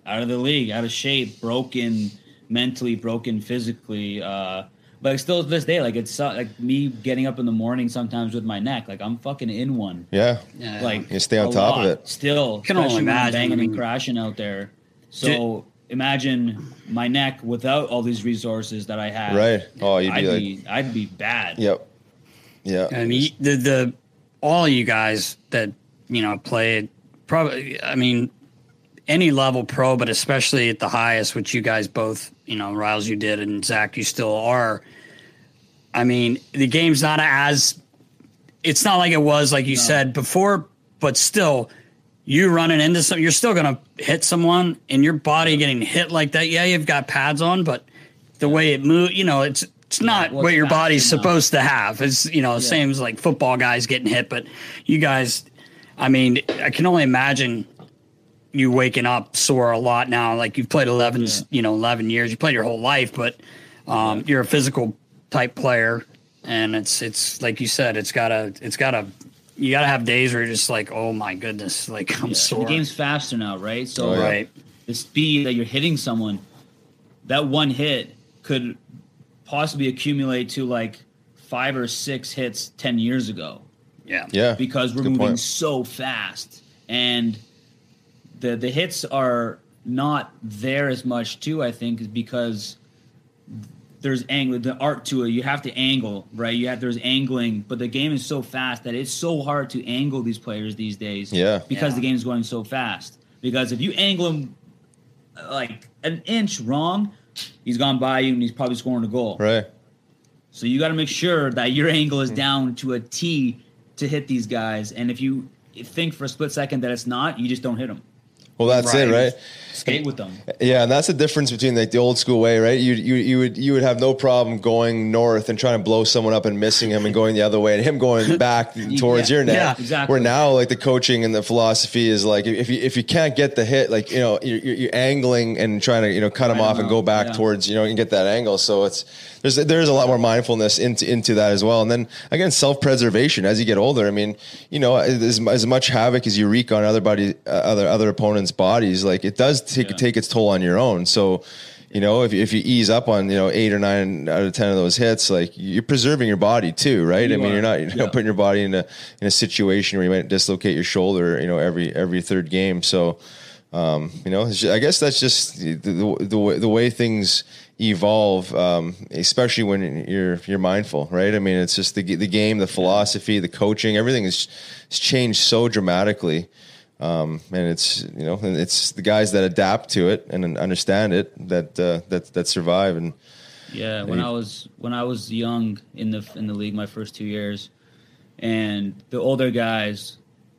out of the league, out of shape, broken mentally, broken physically. Uh, but still to this day, like it's like me getting up in the morning sometimes with my neck, like I'm fucking in one. Yeah. Yeah. Like You stay on a top of it. Still, Can only especially when I'm imagine, banging and crashing out there. So imagine my neck without all these resources that I have. Right. Oh, you'd be I'd like- be I'd be bad. Yep. Yeah. I mean, the the all you guys that you know played probably. I mean, any level pro, but especially at the highest, which you guys both, you know, Riles, you did, and Zac, you still are. I mean, the game's not as. It's not like it was, like you said before, but still, you running into some, you're still gonna hit someone, and your body getting hit like that. Yeah, you've got pads on, but the way it moves, you know, it's it's not what your body's supposed to have. It's you know, same as like football guys getting hit, but you guys, I mean, I can only imagine you waking up sore a lot now. Like you've played 11, you know, 11 years, you played your whole life, but um, you're a physical type player. And it's, it's like you said, it's gotta, it's gotta, you gotta have days where you're just like, oh my goodness, like I'm sore. The game's faster now, right? So Oh, right. the speed that you're hitting someone, that one hit could possibly accumulate to like five or six hits 10 years ago Yeah. Yeah. because we're Good moving point. so fast. And the the hits are not there as much too, I think, is because there's angle the art to it. You have to angle, right? You have there's angling, but the game is so fast that it's so hard to angle these players these days. Yeah. Because Yeah. the game's going so fast. Because if you angle him uh, like an inch wrong, he's gone by you and he's probably scoring a goal. Right. So you got to make sure that your angle is down to a T to hit these guys. And if you think for a split second that it's not, you just don't hit them. Well, that's it, right? Skate with them. Yeah, and that's the difference between like the old school way, right? You you you would you would have no problem going north and trying to blow someone up and missing him and going the other way and him going back towards Yeah, your net. yeah, exactly. Where now like the coaching and the philosophy is like if you if you can't get the hit, like you know you're, you're angling and trying to you know cut him off and go back yeah. towards you know and get that angle. So it's there's there's a lot more mindfulness into into that as well. And then again, self preservation as you get older. I mean, you know, as, as much havoc as you wreak on other body uh, other other opponents' bodies, like it does take Yeah. take its toll on your own. So. You know, if, if you ease up on you know eight or nine out of ten of those hits, like you're preserving your body too, right? I You mean, are. you're not you're Yeah. putting your body in a in a situation where you might dislocate your shoulder, you know, every every third game. So, um, you know, I guess that's just the the, the, way, the way things evolve, um, especially when you're you're mindful, right? I mean, it's just the the game, the philosophy, the coaching, everything has changed so dramatically. Um, and it's you know, it's the guys that adapt to it and understand it that uh, that that survive. And Yeah, when I was when I was young in the in the league, my first two years, and the older guys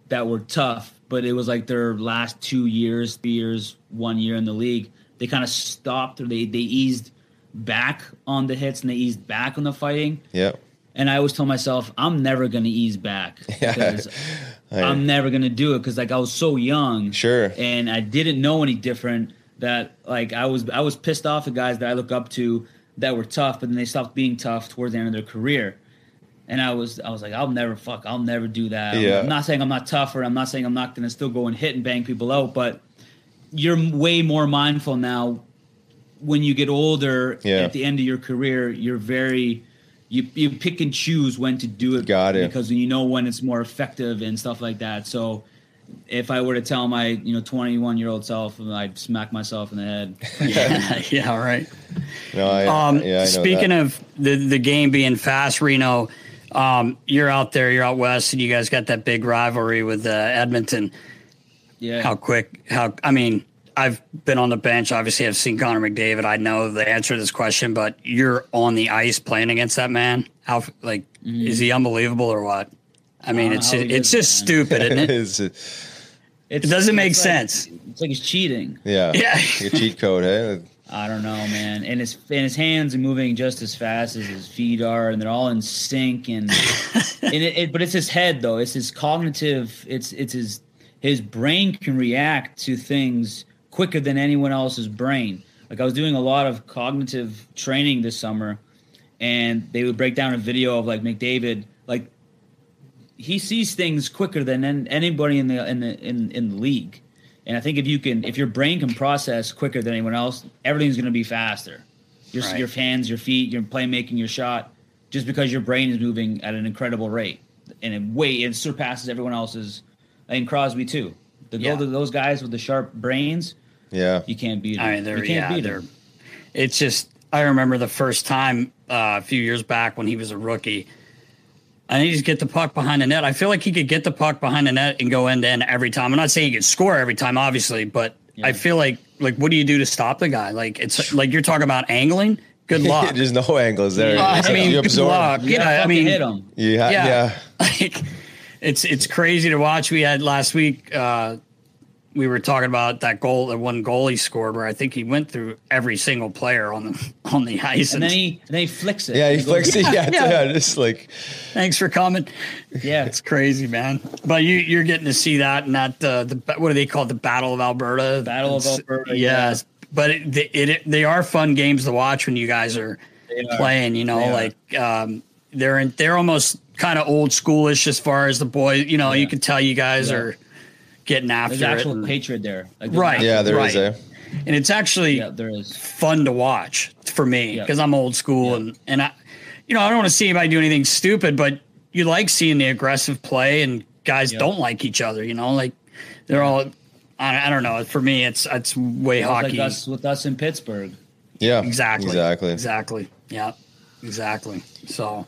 that were tough, but it was like their last two years, three years, one year in the league, they kind of stopped or they they eased back on the hits and they eased back on the fighting. yeah, And I always told myself, I'm never gonna ease back Yeah. I'm never gonna do it because like I was so young, Sure. and I didn't know any different. That like I was I was pissed off at guys that I look up to that were tough, but then they stopped being tough towards the end of their career. And I was I was like, I'll never fuck, I'll never do that. I'm- Yeah. I'm not saying I'm not tougher. I'm not saying I'm not gonna still go and hit and bang people out, but you're way more mindful now when you get older Yeah. at the end of your career you're very you, you pick and choose when to do it Got it. because you know when it's more effective and stuff like that so if i were to tell my you know 21 year old self i'd smack myself in the head yeah, yeah, right. no, I, Um, yeah, I know speaking that. of the the game being fast, Rhino, um, you're out there, you're out west, and you guys got that big rivalry with uh, Edmonton. yeah How quick? How? I mean, I've been on the bench. Obviously, I've seen Connor McDavid. I know the answer to this question, but you're on the ice playing against that man. How? Like, is he unbelievable or what? I mean, don't it's how he it's just man. stupid, isn't it? It's, It doesn't make like- sense. it's like he's cheating yeah, Yeah. like a cheat code, hey? I don't know, man. And his and his hands are moving just as fast as his feet are, and they're all in sync. And and it, it, but it's his head though. It's his cognitive. It's it's his his brain can react to things quicker than anyone else's brain. Like I was doing a lot of cognitive training this summer, and they would break down a video of like McDavid, like he sees things quicker than anybody in the in the in, in the league. And I think if you can, if your brain can process quicker than anyone else, everything's going to be faster. Your Right. your hands, your feet, your playmaking, your shot, just because your brain is moving at an incredible rate, and it way it surpasses everyone else's. And Crosby too. The, Yeah. those guys with the sharp brains, Yeah. you can't beat them. I mean, they're you can't yeah, beat they're. them. It's just I remember the first time uh, a few years back when he was a rookie. And he just get the puck behind the net. I feel like he could get the puck behind the net and go end to end every time. I'm not saying he could score every time, obviously, but I feel like like what do you do to stop the guy? Like it's like you're talking about angling. Good luck. There's no angles there. Uh, I mean, you good absorb. luck. You Yeah, I fucking mean, hit them. You ha- Yeah. yeah. like it's it's crazy to watch. We had last week. Uh, we were talking about that goal, the one goal he scored, where I think he went through every single player on the on the ice. And then he and then he flicks it. Yeah, he goes- flicks it. Yeah, yeah. yeah. just like thanks for coming. Yeah, It's crazy, man. But you you're getting to see that and that uh, the what do they call it? the Battle of Alberta? Battle of Alberta, Yes, but it, it, it they are fun games to watch when you guys are are. playing. You know, They like um, they're in, they're almost kind of old schoolish as far as the boys. You know, you can tell you guys Yeah. are getting after there's it. actual and- hatred there. Like, Right. yeah, there is Right. a and it's actually Yeah, there is. fun to watch for me Yeah. because I'm old school Yeah. and and I, you know, I don't want to see anybody do anything stupid, but you like seeing the aggressive play and guys Yeah. don't like each other. You know, like they're all. I, I don't know. For me, it's it's way It's hockey. like us with us in Pittsburgh. yeah, Exactly. exactly. Exactly. Yeah. Exactly. So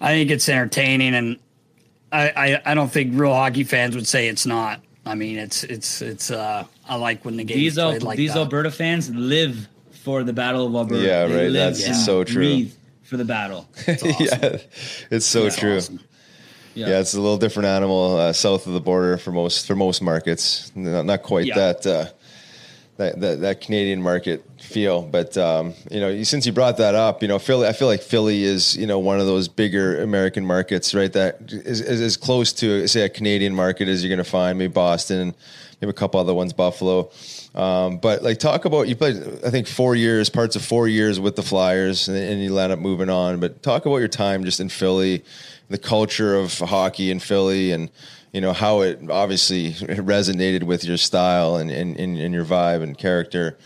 I think it's entertaining and I, I, I don't think real hockey fans would say it's not. I mean it's it's it's uh I like when the game. These Al- like these that. Alberta fans live for the Battle of Alberta. Yeah, They right, live that's and so true. breathe for the battle. yeah, it's so That's true. awesome. Yeah. it's a little different animal uh, south of the border for most for most markets. Not, not quite Yeah. that, uh, that that that Canadian market feel, but um, you know, since you brought that up, you know, Philly. I feel like Philly is you know one of those bigger American markets, right? That is, is as close to say a Canadian market as you're going to find. Maybe Boston, maybe a couple other ones, Buffalo. Um, but like, talk about you played, I think four years, parts of four years with the Flyers, and, and you end up moving on. But talk about your time just in Philly, the culture of hockey in Philly, and you know how it obviously resonated with your style and and, and, and your vibe and character.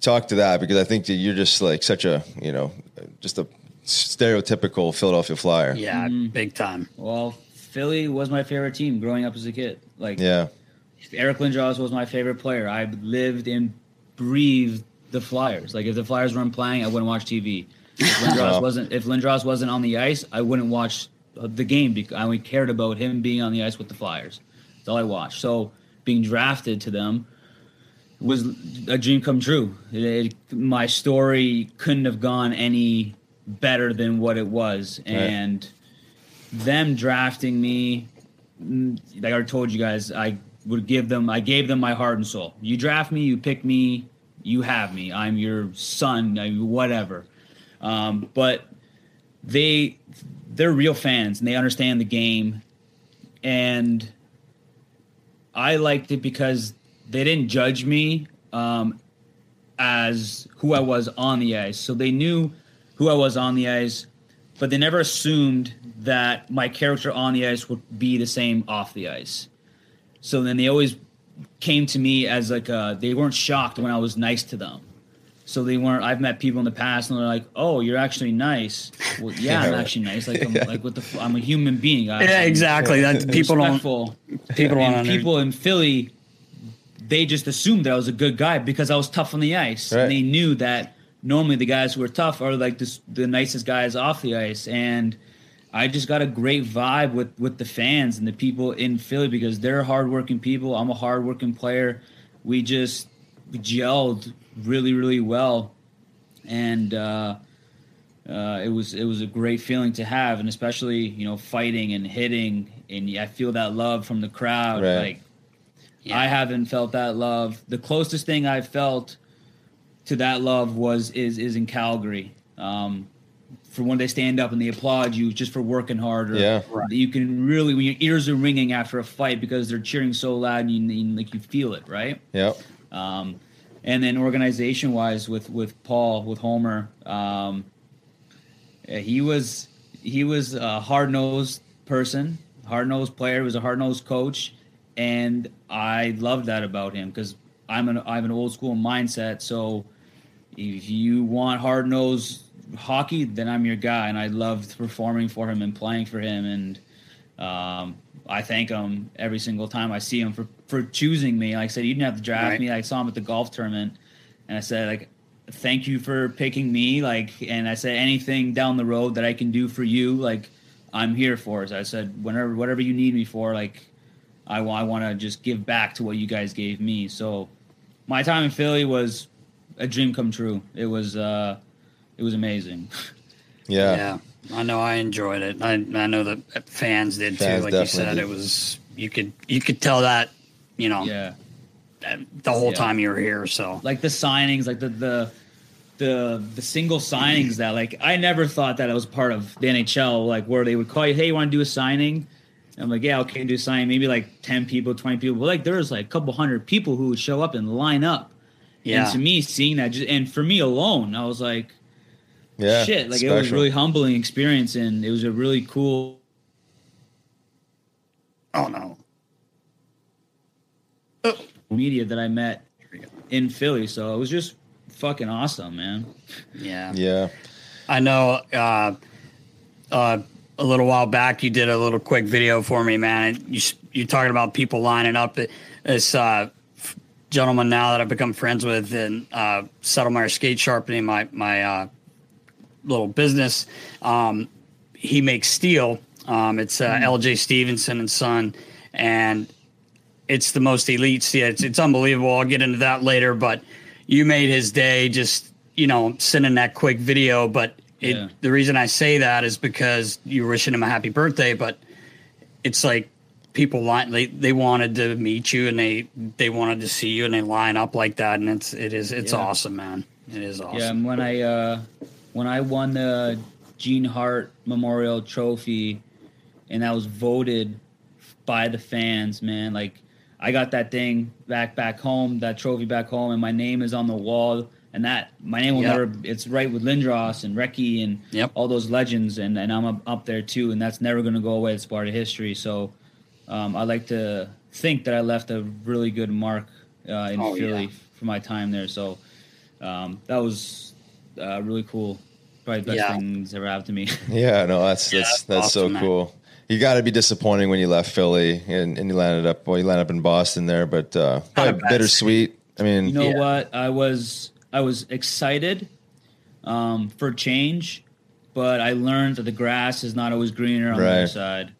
Talk to that because I think that you're just like such a you know just a stereotypical Philadelphia Flyer. Yeah, mm-hmm. big time. Well, Philly was my favorite team growing up as a kid. Like Yeah. Eric Lindros was my favorite player. I lived and breathed the Flyers. Like if the Flyers weren't playing, I wouldn't watch TV. If Lindros Wow. wasn't if Lindros wasn't on the ice, I wouldn't watch the game because I only cared about him being on the ice with the Flyers. That's all I watched. So being drafted to them was a dream come true. It, it- my story couldn't have gone any better than what it was, and them drafting me mm, like I told you guys, I would give them, I gave them my heart and soul. You draft me, you pick me, you have me. I'm your son, I- whatever. Um, but they, they're real fans and they understand the game, and I liked it because they didn't judge me um, as who I was on the ice. So they knew who I was on the ice, but they never assumed that my character on the ice would be the same off the ice. So then they always came to me as like uh, they weren't shocked when I was nice to them. So they weren't. I've met people in the past, and they're like, "Oh, you're actually nice." Well, yeah, I'm actually nice. Like, I'm, like what the? F- I'm a human being. guys. Yeah, I'm exactly. That people don't respectful. people don't under- people in Philly, they just assumed that I was a good guy because I was tough on the ice. Right. And they knew that normally the guys who are tough are like this, the nicest guys off the ice. And I just got a great vibe with with the fans and the people in Philly because they're hardworking people. I'm a hardworking player. We just gelled really, really well, and. uh uh, it was it was a great feeling to have, and especially you know fighting and hitting, and I feel that love from the crowd. Right. Like I haven't felt that love. The closest thing I felt to that love was is is in Calgary. Um, for when they stand up and they applaud you just for working hard. Or Yeah. You can really when your ears are ringing after a fight because they're cheering so loud and you, and, like you feel it, right? Yep. Um, and then organization wise with with Paul with Homer, um, uh, he was he was a hard nosed person, hard nosed player. He was a hard nosed coach, and I loved that about him because I'm an I have an old school mindset. So if you want hard nosed hockey, then I'm your guy, and I loved performing for him and playing for him, and um, I thank him every single time I see him for for choosing me. Like I said, you didn't have to draft Right. me. I saw him at the golf tournament, and I said like. Thank you for picking me. Like, and I said anything down the road that I can do for you, like, I'm here for. So I said, whenever, whatever you need me for, like, I, I want to just give back to what you guys gave me. So my time in Philly was a dream come true. It was, uh, it was amazing. Yeah. Yeah, I know. I enjoyed it. I I know that fans did Fans too. Like you said, did. it was you could you could tell that you know yeah. the whole Yeah. time you were here. So Like the signings, like the, the, the, the single signings that like, I never thought that it was part of the NHL, like where they would call you, Hey, you want to do a signing? And I'm like, yeah, okay, do a signing. Maybe like 10 people, 20 people. But like, there was like a couple hundred people who would show up and line up. yeah, And to me, seeing that, just, and for me alone, I was like, Yeah. shit like it was a really humbling experience and it was a really cool oh no, media that i met in philly so it was just fucking awesome man yeah, Yeah. I know. Uh, uh, a little while back, you did a little quick video for me, man. And you you talking about people lining up. This uh, f- gentleman now that I've become friends with in uh, Settlemyer Skate Sharpening, my my uh, little business. Um, he makes steel. Um, it's uh, L.J. Stevenson and Son, and it's the most elite steel. It's, it's unbelievable. I'll get into that later, but you made his day just you know sending that quick video. But it, Yeah. the reason I say that is because you're wishing him a happy birthday, but it's like people line they, they wanted to meet you and they they wanted to see you and they line up like that and it's it is it's Yeah. awesome man it is awesome yeah and when i uh when i won the gene hart memorial trophy and that was voted by the fans man like i got that thing back back home that trophy back home and my name is on the wall and that my name will Yep. never it's right with lindros and Recchi and Yep. all those legends and, and i'm up, up there too and that's never going to go away it's part of history so um, i like to think that i left a really good mark uh, in Oh, philly yeah. for my time there so um, that was uh, really cool probably the best Yeah. thing that's ever happened to me Yeah, no, that's Yeah, that's that's that's awesome, so man. Cool. You got to be disappointing when you left Philly and, and you landed up well, you landed up in Boston there, but uh, probably bad bittersweet. I mean, You know Yeah. what? I was I was excited um, for change, but I learned that the grass is not always greener on the other side.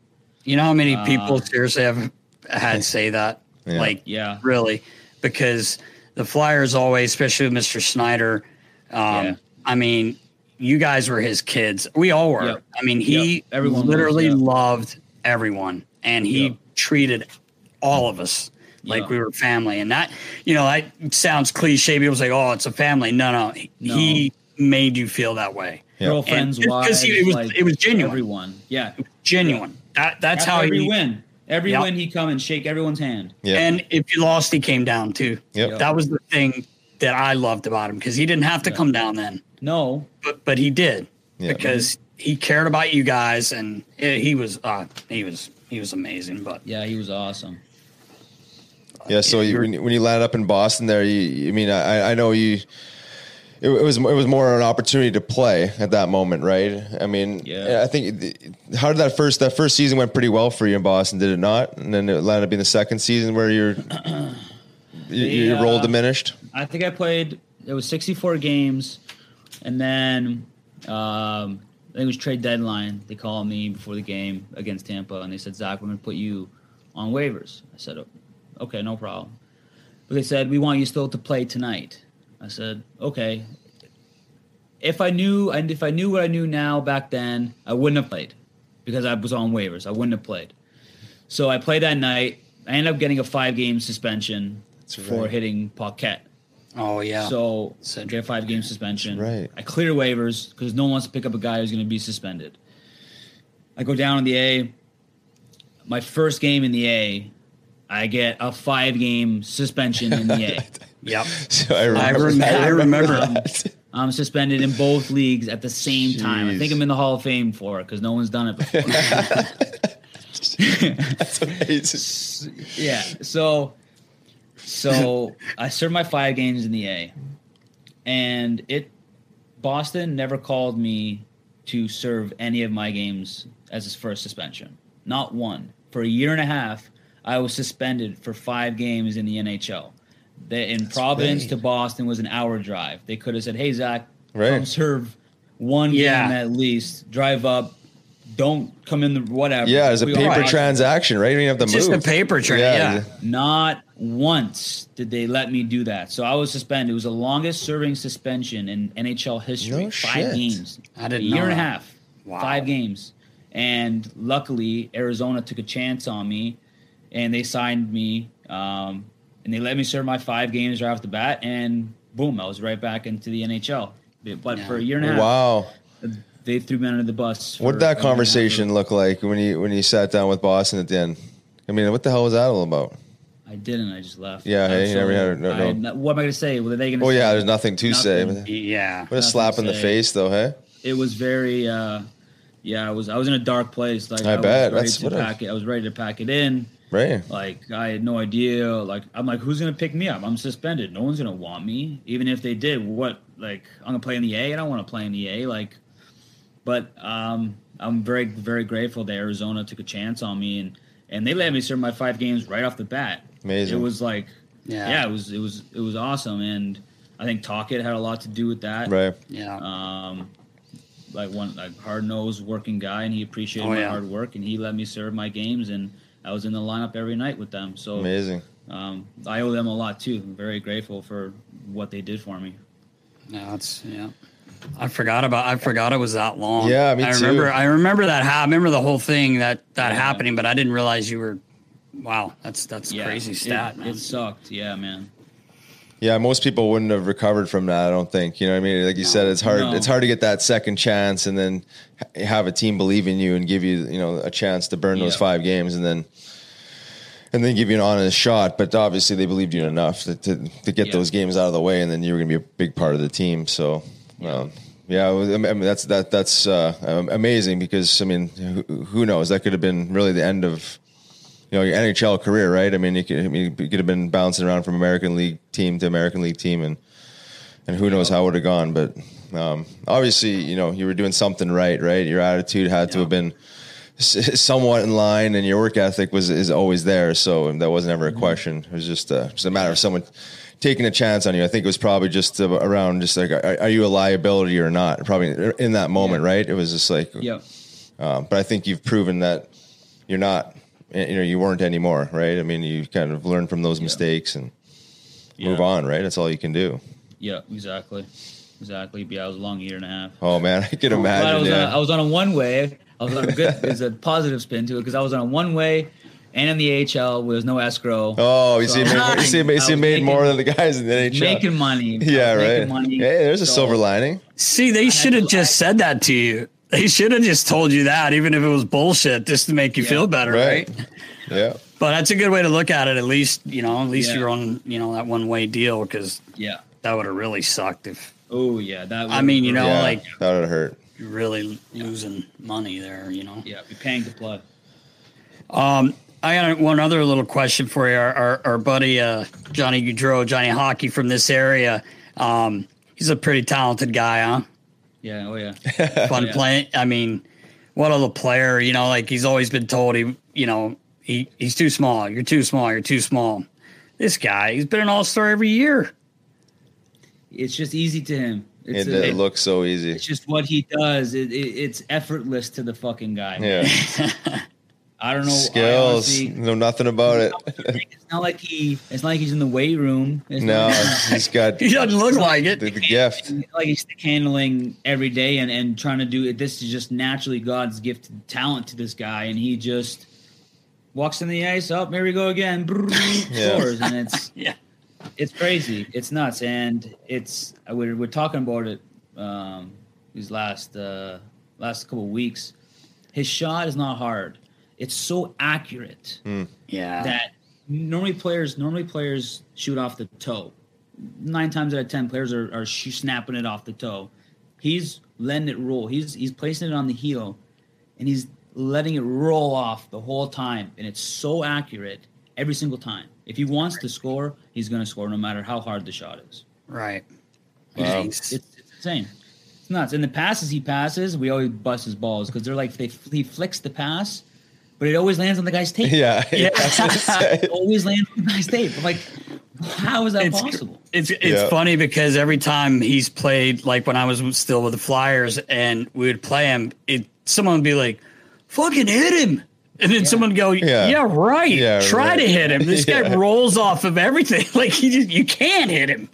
you know how many Uh, people seriously have had say that Yeah. like Yeah. really because the flyers always especially with mr snyder um Yeah. i mean you guys were his kids we all were Yep. i mean he Yep. Everyone was, literally yeah. loved everyone and he Yep. treated all of us like Yeah. we were family and that you know that sounds cliche people say oh it's a family no no, No. he made you feel that way Yeah. Girlfriends, 'cause wives, he- it was- like, it was genuine. Everyone, yeah. genuine that that's After how every he win, every Yep. win he come and shake everyone's hand. yeah, And if you lost, he came down too. Yep. That was the thing that I loved about him because he didn't have to come down then, No, but but he did Yeah. because he cared about you guys and he was uh, he was he was amazing. But yeah, he was awesome. yeah. So you, when, you- when you landed up in Boston there, you, I mean, I, I know you. It, it was it was more an opportunity to play at that moment, right? I mean, Yeah. I think the- how did that first that first season went pretty well for you in Boston, did it not? And then it landed up being the second season where your your, your Yeah. role diminished. I think I played. It was 64 games, and then um, I think it was trade deadline. They called me before the game against Tampa, and they said, "Zac, we're going to put you on waivers." I said, "Okay, no problem." But they said, "We want you still to play tonight." I said, "Okay." If I knew, and if I knew what I knew now back then, I wouldn't have played because I was on waivers. I wouldn't have played. So I played that night. I ended up getting a five-game suspension for hitting Paquette. Oh yeah, So So- I get a five game suspension. right. I clear waivers because no one wants to pick up a guy who's going to be suspended. I go down in the A. My first game in the A, I get a five game suspension in the A. yep. So I I, remember. rem- I remember. that. I'm suspended in both leagues at the same time. I think I'm in the Hall of Fame for it because no one's done it before. That's amazing. yeah. So, so I served my five games in the A, and it Boston never called me to serve any of my games as his first suspension. Not one. For a year and a half, I was suspended for five games in the NHL. The, in Providence right. to Boston was an hour drive. They could have said, "Hey Zac, Right. come serve one Yeah. game at least. Drive up. Don't come in the whatever." Yeah, it's a We paper transaction, right? You don't have to It's move. just a paper train, yeah. Not once did they let me do that. So I was suspended. It was the longest serving suspension in NHL history. No five shit. games. I didn't a year know and a half. Wow. Five games. And luckily, Arizona took a chance on me, and they signed me, um, and they let me serve my five games right off the bat, and boom, I was right back into the NHL. But for a year and a half, Wow. they threw me under the bus. What did that year and a half. conversation look like when you when you sat down with Boston at the end? I mean, what the hell was that all about? I didn't. I just left. Yeah, hey, you never had- Absolutely. no- I- what am I going to say? What are they going to? Oh say? yeah, there's nothing to say. Nothing. What Yeah. a slap in the face, though, hey? it was very uh yeah i was i was in a dark place like I was bet. ready That's to what I- pack it i was ready to pack it in Right. like i had no idea like i'm like who's gonna pick me up i'm suspended no one's gonna want me even if they did what like i'm gonna play in the a i don't want to play in the a like but um i'm very very grateful that arizona took a chance on me and and they let me serve my five games right off the bat Amazing. it was like Yeah. yeah, it was it was it was awesome and i think Tocchet had a lot to do with that Right. Yeah. um, like one like hard nosed working guy, and he appreciated Oh, my yeah. hard work, and he let me serve my games, and I was in the lineup every night with them. So Amazing. um, I owe them a lot too. I'm very grateful for what they did for me. Yeah, it's yeah. I forgot about. I forgot it was that long. Yeah, me I too. remember. I remember that. Ha- I remember the whole thing that that Yeah. happening, but I didn't realize you were. Wow, that's that's Yeah, crazy it- stat, man. It sucked. Yeah, man. Yeah, most people wouldn't have recovered from that. I don't think. You know what I mean? Like you said, it's hard. No. It's hard to get that second chance, and then have a team believe in you and give you, you know, a chance to burn those five games, and then and then give you an honest shot. But obviously, they believed you enough to to, to get Yeah. those games out of the way, and then you were going to be a big part of the team. So. Um, yeah, I mean that's that that's uh, um, amazing because I mean, who, who knows? That could have been really the end of you know your NHL career, right? I mean, you could, I mean, you could have been bouncing around from American League team to American League team, and and who knows how it would have gone. But um, obviously, you know, you were doing something right, right? Your attitude had to have been somewhat in line, and your work ethic was is always there. So that wasn't ever a question. It was just a, just a matter of someone taking a chance on you. I think it was probably just uh, around just like, are, are you a liability or not? Probably in that moment, right? It was just like, yeah. um, but I think you've proven that you're not, Eh, you know, you weren't anymore, right? I mean, you kind of learn from those mistakes and move on, right? That's all you can do. Yeah. Exactly. Exactly. Yeah, it was a long year and a half. Oh man, I can But I imagine. was, on a, Yeah. I was on a one way. I was on a good. There's a positive spin to it because I was on a one way, and in the AHL where there's no escrow. Oh, you So see, I you see, making- you see, I made making- more than the guys in the NHL. making money. Yeah, right. making money. Hey, there's a So- silver lining. See, they should have just said that to you. They should have just told you that, even if it was bullshit, just to make you Yeah. feel better, Right. right? Yeah. But that's a good way to look at it. At least you know, at least Yeah. you're on you know that one way deal because Yeah. that would have really sucked if Oh yeah. That. I mean, you know, yeah. like that would hurt. you're really losing money there. You know. Yeah, be paying to play. Um, I got one other little question for you. Our, our, our buddy uh, Johnny Gaudreau, Johnny Hockey from this area. Um, he's a pretty talented guy, huh? Yeah. Oh yeah. Fun Yeah. playing. I mean, what other player? You know, like he's always been told he, you know, he he's too small. You're too small. You're too small. This guy, he's been an all star every year. it's just easy to him. It's, It, a- it looks so easy. it's just what he does. It, it, it's effortless to the fucking guy. Yeah. I don't know. Skills. honestly- know nothing about it. it's not like he. It's not like he's in the weight room. It's No, not he's got He doesn't look like it. the, the gift. like he's handling every day and, and trying to do it. This is just naturally God's gifted talent to this guy, and he just walks in the ice. Up, oh, here we go again. Yeah. Scores, and it's Yeah. it's crazy. It's nuts, and it's we're we're talking about it um, these last uh, last couple of weeks. His shot is not hard. It's so accurate hmm. Yeah. that normally players normally players shoot off the toe. Nine times out of ten, players are, are sh- snapping it off the toe. He's letting it roll. He's he's placing it on the heel, and he's letting it roll off the whole time, and it's so accurate every single time. If he wants to score, he's going to score no matter how hard the shot is. Right. Wow. It's, it's, it's insane. It's nuts. And the passes he passes, we always bust his balls because they're like they he flicks the pass, but it always lands on the guy's tape. Yeah, yeah. it always lands on the guy's tape. I'm like, how is that it's, possible? It's it's Yeah. funny because every time he's played, like when I was still with the Flyers, and we would play him, it someone would be like, "Fucking hit him." And then someone would go, Yeah. yeah, right. Yeah, Try right. to hit him. This guy rolls off of everything. Like he just, you can't hit him.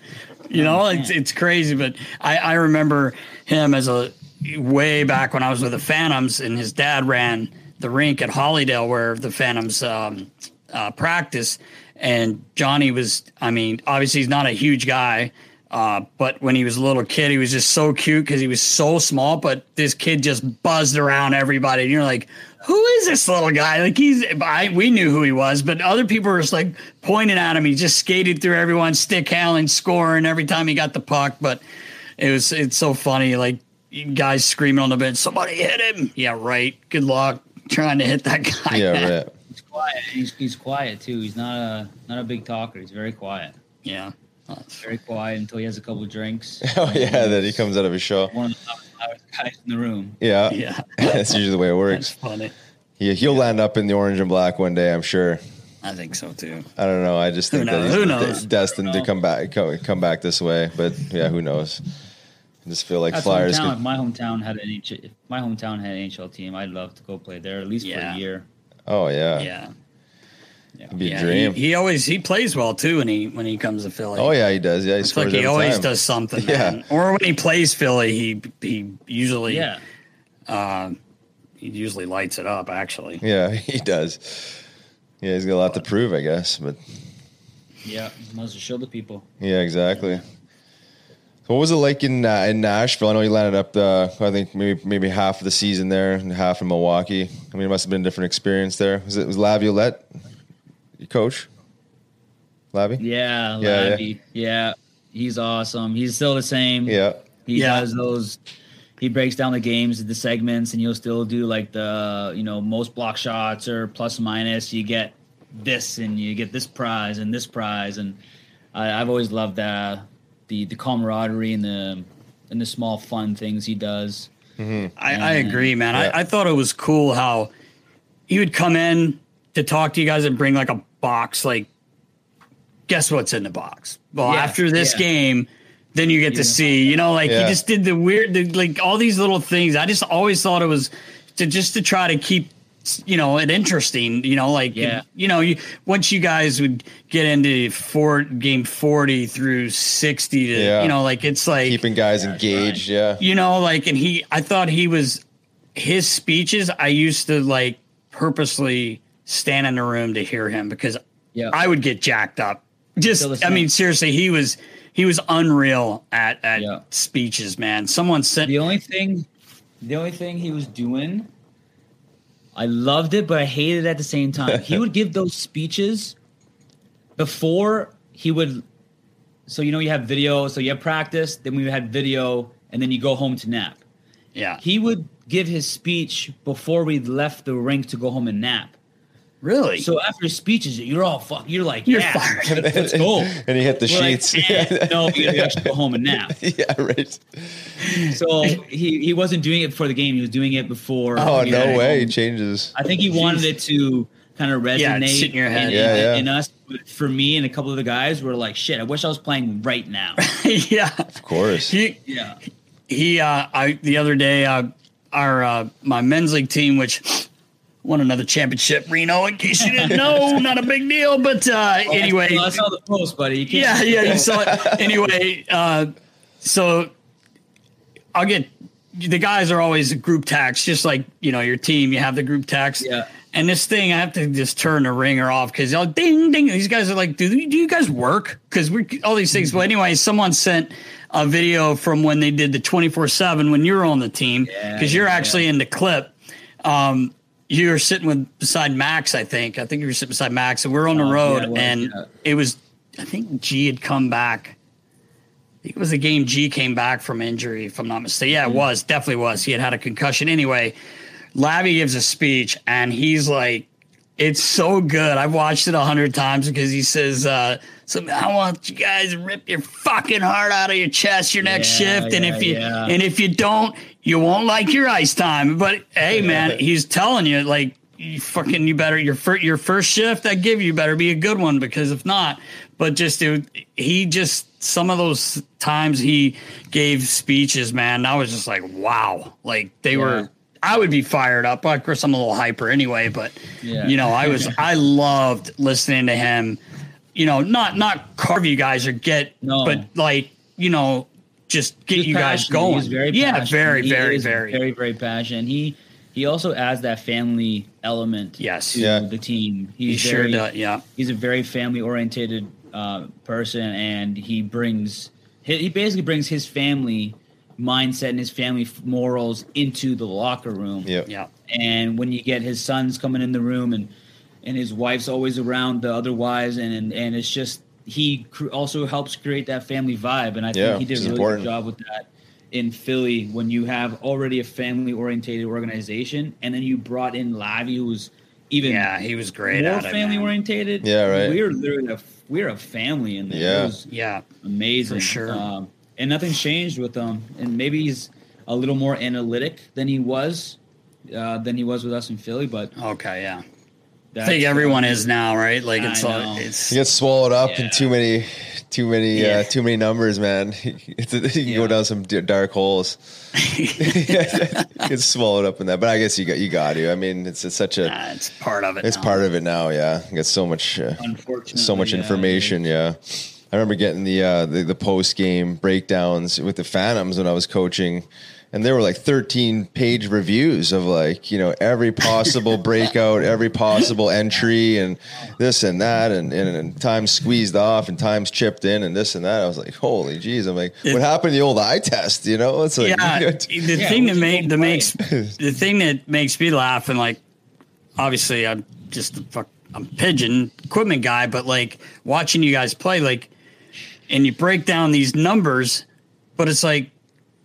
You know, it's it's crazy. But I, I remember him as a way back when I was with the Phantoms, and his dad ran the rink at Hollydell where the Phantoms um, uh, practice. And Johnny was, I mean, obviously he's not a huge guy, uh, but when he was a little kid, he was just so cute because he was so small. But this kid just buzzed around everybody, and you're like, "Who is this little guy?" Like he's, I, we knew who he was, but other people were just like pointing at him. He just skated through everyone, stick handling, scoring every time he got the puck. But it was, it's so funny, like guys screaming on the bench, "Somebody hit him!" Yeah, right. Good luck trying to hit that guy. yeah, right. He's quiet. He's, he's quiet too. He's not a not a big talker. He's very quiet. yeah. Very quiet until he has a couple drinks. Oh yeah, that he comes out of his show. One of the loudest- loudest guys in the room. Yeah, Yeah. That's usually the way it That's works. funny. He, he'll land up in the orange and black one day, I'm sure. I think so too. I don't know. I just Who think that he's Who knows? de- destined to come back, come, come back this way. But yeah, who knows? I just feel like That's Flyers. hometown. Could, If my hometown had an H- if my hometown had an NHL team, I'd love to go play there at least for a year. oh yeah, Yeah. It'd be Yeah, a dream. He, he always he plays well too when he when he comes to Philly. oh yeah, he does. Yeah, he it's scores like he every always time. does something. Yeah. man. Or when he plays Philly, he he usually Yeah, uh, he usually lights it up. Actually, Yeah, he does. Yeah, he's got a lot to prove, I guess. But yeah. Must show the people. yeah, exactly. So what was it like in uh, in Nashville? I know you landed up the I think maybe maybe half of the season there and half in Milwaukee. I mean, it must have been a different experience there. Was it was Laviolette your coach? Lavi? Yeah, Yeah, yeah. Yeah. he's awesome. He's still the same. Yeah. He Yeah. does those. He breaks down the games, the segments, and you'll still do like the you know most block shots or plus minus. You get this, and you get this prize and this prize, and I, I've always loved the the the camaraderie and the and the small fun things he does. Mm-hmm. I, I agree, man. Yeah. I, I thought it was cool how he would come in to talk to you guys and bring like a box. Like, guess what's in the box? Well, Yeah, after this yeah. game, then you get to see. You know, like Yeah. he just did the weird, the, like all these little things. I just always thought it was to just to try to keep. You know, it interesting. You know, like Yeah. you know, you once you guys would get into four game forty through sixty to, Yeah. you know, like it's like Keeping guys engaged. Yeah. you know, like, and he, I thought he was, his speeches, I used to like purposely stand in the room to hear him because Yeah. I would get jacked up. Just, I mean, seriously, he was, he was unreal at, at Yeah. speeches, man. Someone sent, The only thing, the only thing he was doing, I loved it, but I hated it at the same time. he would give those speeches before he would. So you know you have video, so you have practice, then we had video, and then you go home to nap. yeah, He would give his speech before we left the rink to go home and nap. Really. So after speeches, you're all fuck. You're like, You're yeah, fired. let's go. And he hit the We're like, sheets. "Eh, no, we gotta actually go home and nap. yeah, right. So he, he wasn't doing it before the game. He was doing it before. Oh no way! He home. changes. I think he wanted it to kind of resonate sit in your head. In, Yeah, yeah. in us. But for me and a couple of the guys, were like, shit. I wish I was playing right now. yeah. Of course. He, yeah. he uh i the other day uh our uh my men's league team which won another championship reno in case you didn't know. Not a big deal but uh anyway. I saw the post, buddy. You yeah can't, yeah you saw it. Anyway uh so i'll get the guys are always group tax, just like you know your team. You have the group tax. Yeah. and this thing i have to just turn the ringer off because y'all ding ding. These guys are like do, do you guys work? Because we all these things. Well anyway someone sent a video from when they did the 24-7 when you were on the team Yeah, because you're yeah, actually in the clip. Um you were sitting with beside max i think i think you were sitting beside max and we're on the Oh, yeah, road and yeah. it was i think g had come back I think it was the game G came back from injury, if I'm not mistaken. Yeah, it Mm-hmm. was definitely was. He had had a concussion anyway. Lavi gives a speech and he's like, it's so good. I've watched it a hundred times because he says, uh, so I want you guys to rip your fucking heart out of your chest your next Yeah, shift. And yeah, if you yeah. and if you don't, you won't like your ice time. But hey man, he's telling you like you fucking you better your first your first shift I give you better be a good one because if not, but just dude, he just some of those times he gave speeches, man, I was just like, wow. Like they were I would be fired up. Of course, I'm a little hyper anyway, but Yeah. you know, I was I loved listening to him. You know, not not carve you guys or get, No. but like you know, just get He's you guys going. He's very yeah, passionate. very, He very, is very, very, very passionate. He he also adds that family element Yes. to Yeah. the team. He He's sure does. Yeah, he's a very family oriented uh, person, and he brings he, he basically brings his family mindset and his family morals into the locker room. Yeah, yeah, And when you get his sons coming in the room, and and his wife's always around the other wives, and and, and it's just he cr- also helps create that family vibe, and I Yeah, think he did a really important. good job with that in Philly when you have already a family orientated organization, and then you brought in Lavi, who's even yeah. He was great more family man. orientated. Yeah, right. We're literally a, we're a family in there. Yeah. It was Yeah, amazing. For sure. Um, and nothing's changed with him. And maybe he's a little more analytic than he was, uh, than he was with us in Philly. But okay, yeah. I that's, think everyone is now, right? Like I it's all, know. it's He gets swallowed up in too many, too many, Yeah. uh, too many numbers, man. It's you can Yeah. go down some dark holes. gets swallowed up in that, but I guess you got you got to. I mean, it's it's such a uh, it's part of it. it's now. part of it now. Yeah, you got so much, uh, so much yeah, information. Yeah, I remember getting the uh, the, the post game breakdowns with the Phantoms when I was coaching. And there were like 13 page reviews of like, you know, every possible breakout, every possible entry, and this and that, and, and, and times squeezed off and times chipped in, and this and that. I was like, holy jeez. I'm like, what happened to the old eye test? You know, it's like, yeah, the Yeah, thing that what's make that makes the thing that makes me laugh and like obviously I'm just a fuck I'm pigeon equipment guy, but like watching you guys play, like and you break down these numbers, but it's like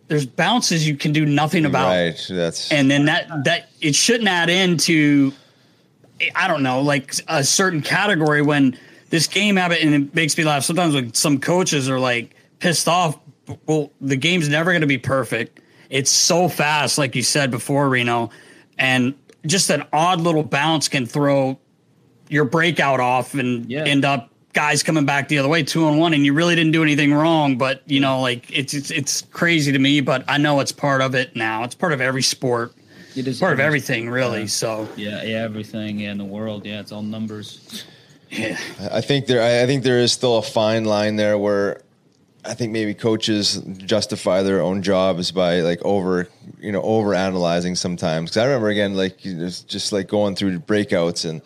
there's bounces you can do nothing about. right. That's And then that that it shouldn't add into I don't know, like a certain category when this game habit and it makes me laugh sometimes when some coaches are like pissed off. Well, the game's never going to be perfect. It's so fast, like you said before, Reno, and just an odd little bounce can throw your breakout off and Yeah. end up guys coming back the other way two on one and you really didn't do anything wrong but you know like it's it's it's crazy to me but i know it's part of it now it's part of every sport It is part of everything really so Yeah, yeah, everything yeah, in the world. Yeah, it's all numbers. yeah I think there. I I think there is still a fine line there where I think maybe coaches justify their own jobs by like over, you know, over analyzing sometimes. Because I remember again, like you know, just like going through breakouts and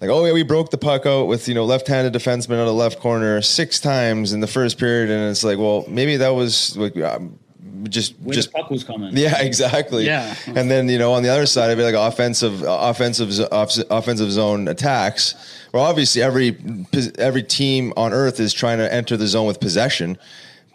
like, oh yeah, we broke the puck out with you know left-handed defenseman on the left corner six times in the first period, and it's like, well, maybe that was like um, just Where just the puck was coming. yeah, exactly. Yeah. and then you know on the other side of it, like offensive, offensive, off- offensive zone attacks. Well, obviously every every team on earth is trying to enter the zone with possession.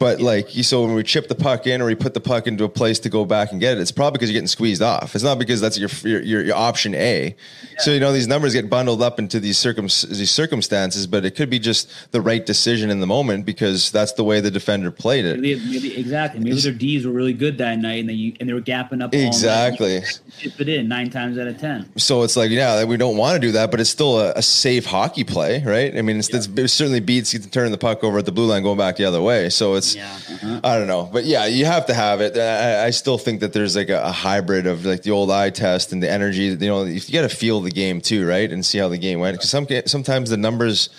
But like you, so when we chip the puck in or we put the puck into a place to go back and get it, it's probably because you're getting squeezed off. It's not because that's your your your, your option A. So you know these numbers get bundled up into these circum these circumstances, but it could be just the right decision in the moment because that's the way the defender played it. Maybe, maybe exactly. Maybe their D's were really good that night, and they and they were gapping up. Exactly. Chip it in nine times out of ten. so it's like yeah we don't want to do that but it's still a, a safe hockey play right i mean it's, it's, it certainly beats turning the puck over at the blue line going back the other way so it's Yeah. i don't know but yeah you have to have it i, I still think that there's like a, a hybrid of like the old eye test and the energy you know you got to feel the game too right and see how the game went because some, sometimes the numbers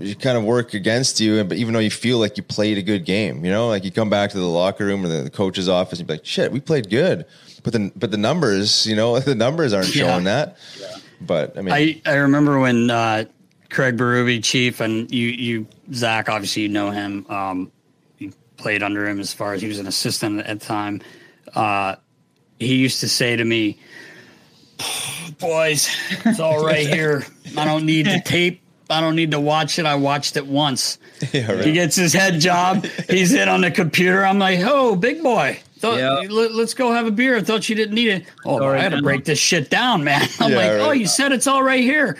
you kind of work against you, but even though you feel like you played a good game, you know, like you come back to the locker room or the, the coach's office, and you're like, "Shit, we played good," but the but the numbers, you know, the numbers aren't Yeah. showing that. But I mean, I, I remember when uh, Craig Berube, chief, and you, you, Zac, obviously you know him. Um, played under him as far as he was an assistant at the time. Uh, he used to say to me, "Boys, it's all right here. I don't need the tape. I don't need to watch it. I watched it once." yeah, right. He gets his head job. He's in on the computer. I'm like, "Oh, big boy, Thought, Yeah. let, us go have a beer. I thought you didn't need it. Oh, I got to break this shit down, man. I'm Yeah, like, oh, you said it's all right here.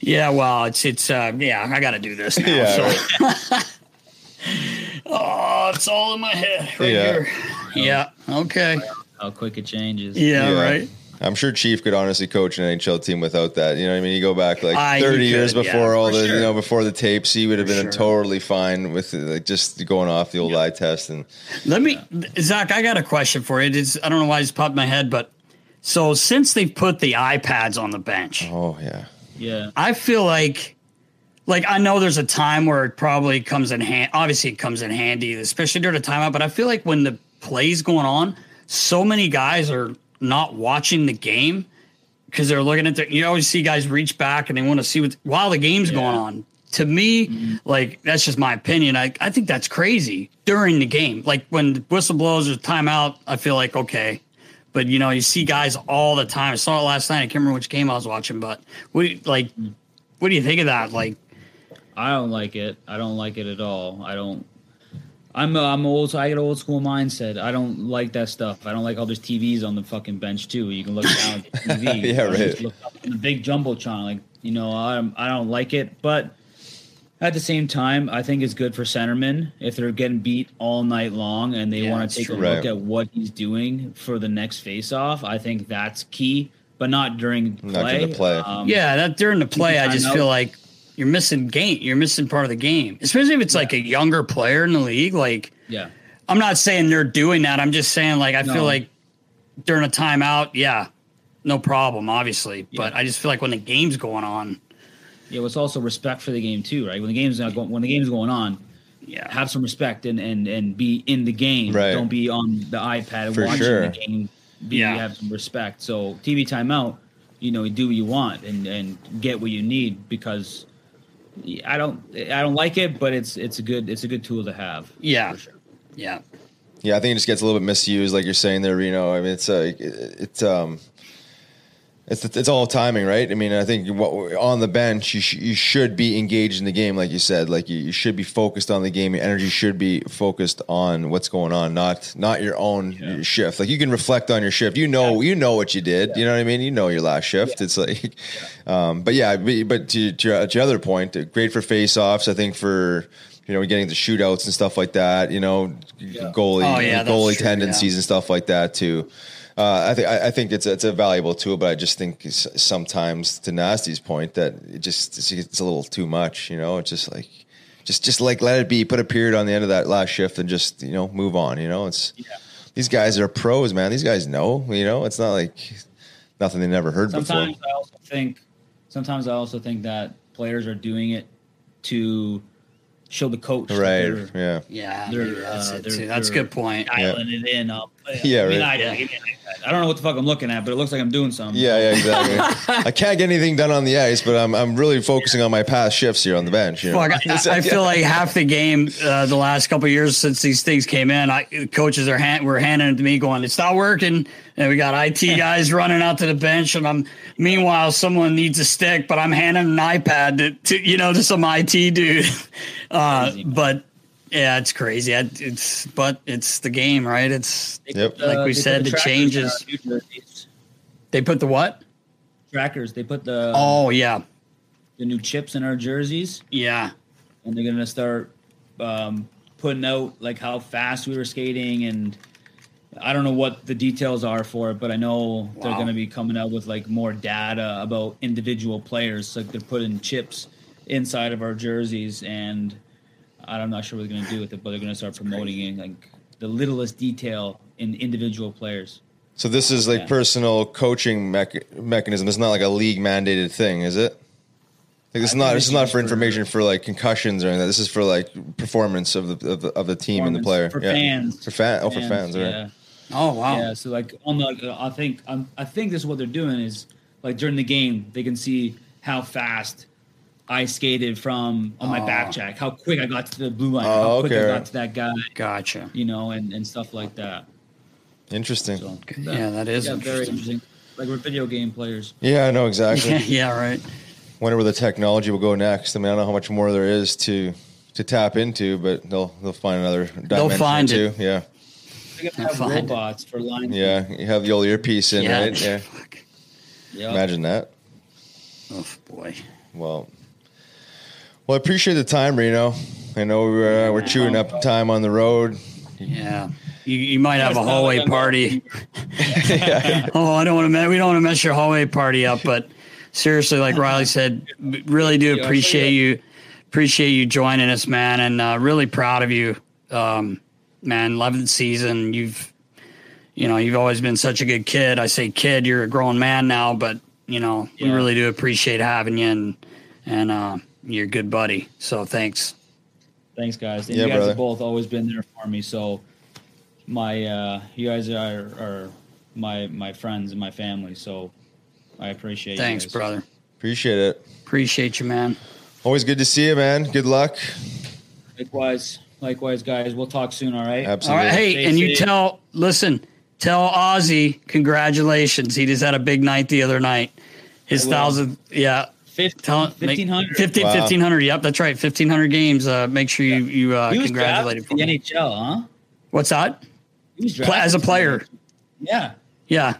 Yeah, well, it's it's uh, yeah, I got to do this now. Yeah, so. Oh, it's all in my head right Yeah. here. Yeah. Okay. How quick it changes. Yeah. Yeah. Right. I'm sure Chief could honestly coach an NHL team without that. You know, what I mean, you go back like Ah, he 30 years could, yeah, before all the, sure. you know, before the tapes, he would have been sure. totally fine with like just going off the old eye test and Let me, Zac. I got a question for you. It's, I don't know why it's popped in my head, but so since they've put the iPads on the bench, oh yeah, Yeah. I feel like like I know there's a time where it probably comes in hand obviously it comes in handy, especially during a timeout, but I feel like when the play's going on, so many guys are not watching the game because they're looking at the you always see guys reach back and they want to see what while the game's going on. To me, mm-hmm. like that's just my opinion. I, I think that's crazy during the game. Like when the whistle blows or timeout, I feel like okay. But you know, you see guys all the time. I saw it last night. I can't remember which game I was watching, but what you, like mm. what do you think of that? Like I don't like it. I don't like it at all. I don't. I'm a, I'm old. I get an old school mindset. I don't like that stuff. I don't like all these TVs on the fucking bench too. You can look down at the TV. Yeah, or right. Look up in the big jumbotron. Like you know, I I don't like it. But at the same time, I think it's good for centermen if they're getting beat all night long and they Yeah, want to take true. a look Right. at what he's doing for the next face off. I think that's key, but not during play. Not during the play. Um, Yeah, that during the play, I just feel like you're missing game. You're missing part of the game, especially if it's like a younger player in the league. Like, yeah. I'm not saying they're doing that. I'm just saying, like, I No. feel like during a timeout, yeah, no problem, obviously. But I just feel like when the game's going on, Yeah, well, it's also respect for the game too, right? When the game's not going, when the game's going on, yeah, have some respect and and and be in the game. Right. Don't be on the iPad For watching sure. the game. Be, Yeah. have some respect. So TV timeout, you know, do what you want and and get what you need because I don't I don't like it, but it's it's a good it's a good tool to have. yeah, sure. yeah, yeah. I think it just gets a little bit misused, like you're saying there, Reno. I mean, it's like it, it's um. It's, it's all timing, right? I mean, I think what, on the bench, you, sh- you should be engaged in the game, like you said. Like you, you should be focused on the game. Your energy should be focused on what's going on, not not your own shift. Like you can reflect on your shift. You know, you know what you did. You know what I mean? You know your last shift. It's like, um, but yeah, but, but to, to, your, to your other point, uh, great for face-offs. I think for you know getting the shootouts and stuff like that. You know, goalie Oh, yeah, goalie true, tendencies yeah. and stuff like that too. Uh, I think I, think it's a, it's a valuable tool, but I just think sometimes to Nasty's point that it just it's, it's a little too much. You know, it's just like just just like let it be. Put a period on the end of that last shift and just you know move on. You know, it's yeah. these guys are pros, man. These guys know. You know, it's not like nothing they never heard Sometimes before. I also think sometimes I also think that players are doing it to show the coach Right? they're- Yeah. yeah. They're, that's uh, it they're- too. That's a they're good point. dialing it in. Up. Yeah, I, mean, right. I, I don't know what the fuck I'm looking at, but it looks like I'm doing something. Yeah, yeah, exactly. I can't get anything done on the ice, but I'm I'm really focusing on my past shifts here on the bench. You know? Fuck, I, I feel like half the game uh, the last couple of years since these things came in, I, coaches are hand, were handing it to me, going, "It's not working." And we got IT guys running out to the bench, and I'm meanwhile someone needs a stick, but I'm handing an iPad to, to you know to some IT dude. Uh, but yeah, it's crazy. I, it's but it's the game, right? It's Yep. put, Like we they said, the the changes- in our new jerseys. they put the what? Trackers. They put the Oh yeah, the new chips in our jerseys, yeah. and they're gonna start um, putting out like how fast we were skating, and I don't know what the details are for it, but I know they're gonna be coming out with like more data about individual players. Like they're putting chips inside of our jerseys, and I'm not sure what they're gonna do with it, but they're gonna start promoting it, like the littlest detail in individual players. So this is like Yeah. personal coaching mech- mechanism. It's not like a league mandated thing, is it? Like this is not. This is it's not for for- information for like concussions or anything. This is for like performance of the of the, of the team and the player. for Yeah. fans, For fan. Oh, for fans. Right. Yeah. Oh wow. Yeah, so like on the, I think um, I think this is what they're doing is like during the game they can see how fast I skated from on my back oh. jack, how quick I got to the blue line, Oh, how quick I got to that guy, Gotcha. you know, and, and stuff like that. Interesting. So Yeah, that is yeah, very interesting. interesting. Like we're video game players. Yeah, I know exactly. yeah, right. Wonder where the technology will go next. I mean, I don't know how much more there is to to tap into, but they'll they'll find another dimension they'll find or it. Yeah. They're gonna have Fine. robots for line. Yeah, you have the old earpiece in, Yeah. right? Yeah. Yep. Imagine that. Oh boy. Well, well, I appreciate the time, Reno. I know we're, uh, we're chewing up time on the road. Yeah. You, you might have a hallway party. oh, I don't want to mess. We don't want to mess your hallway party up. But seriously, like Riley said, b- really do appreciate you, appreciate you joining us, man, and uh, really proud of you, um, man. Eleventh season, you've, you know, you've always been such a good kid. I say kid, you're a grown man now, but you know, we really do appreciate having you, and and uh, you're a good buddy. So thanks. Thanks, guys. And Yeah, you guys brother. have both always been there for me. So my uh you guys are, are my my friends and my family. So I appreciate you Thanks, guys. brother. Appreciate it. Appreciate you, man. Always good to see you, man. Good luck. Likewise, likewise, guys. We'll talk soon. All right. Absolutely. right. Hey, Stay and you tell, listen, tell Ozzy, congratulations. He just had a big night the other night. His I will. thousand, yeah. Tell, 1500. 15, Wow. 1500. Yep, that's right. 1500 games. Uh, make sure you, you uh, He was congratulate him. For the me. NHL, huh? What's that? He was Pla- drafted as a player. Yeah. Yeah.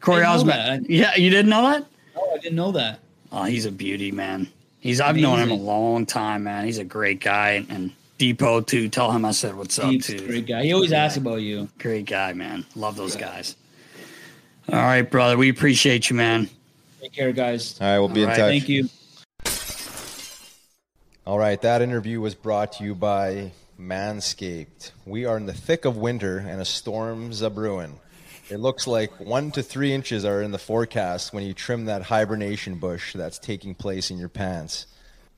Corey Didn't Osmond. Yeah, you didn't know that? Oh, I didn't know that. Oh, he's a beauty, man. He's I've known him a long time, man. He's a great guy. And Depot too. Tell him I said what's up too. great guy. He always asks about you. Great guy, man. Love those guys. All right, brother. We appreciate you, man. Take care, guys. All right, we'll be All in right, touch. Thank you. All right, that interview was brought to you by Manscaped. We are in the thick of winter and a storm's a brewing. It looks like one to three inches are in the forecast when you trim that hibernation bush that's taking place in your pants.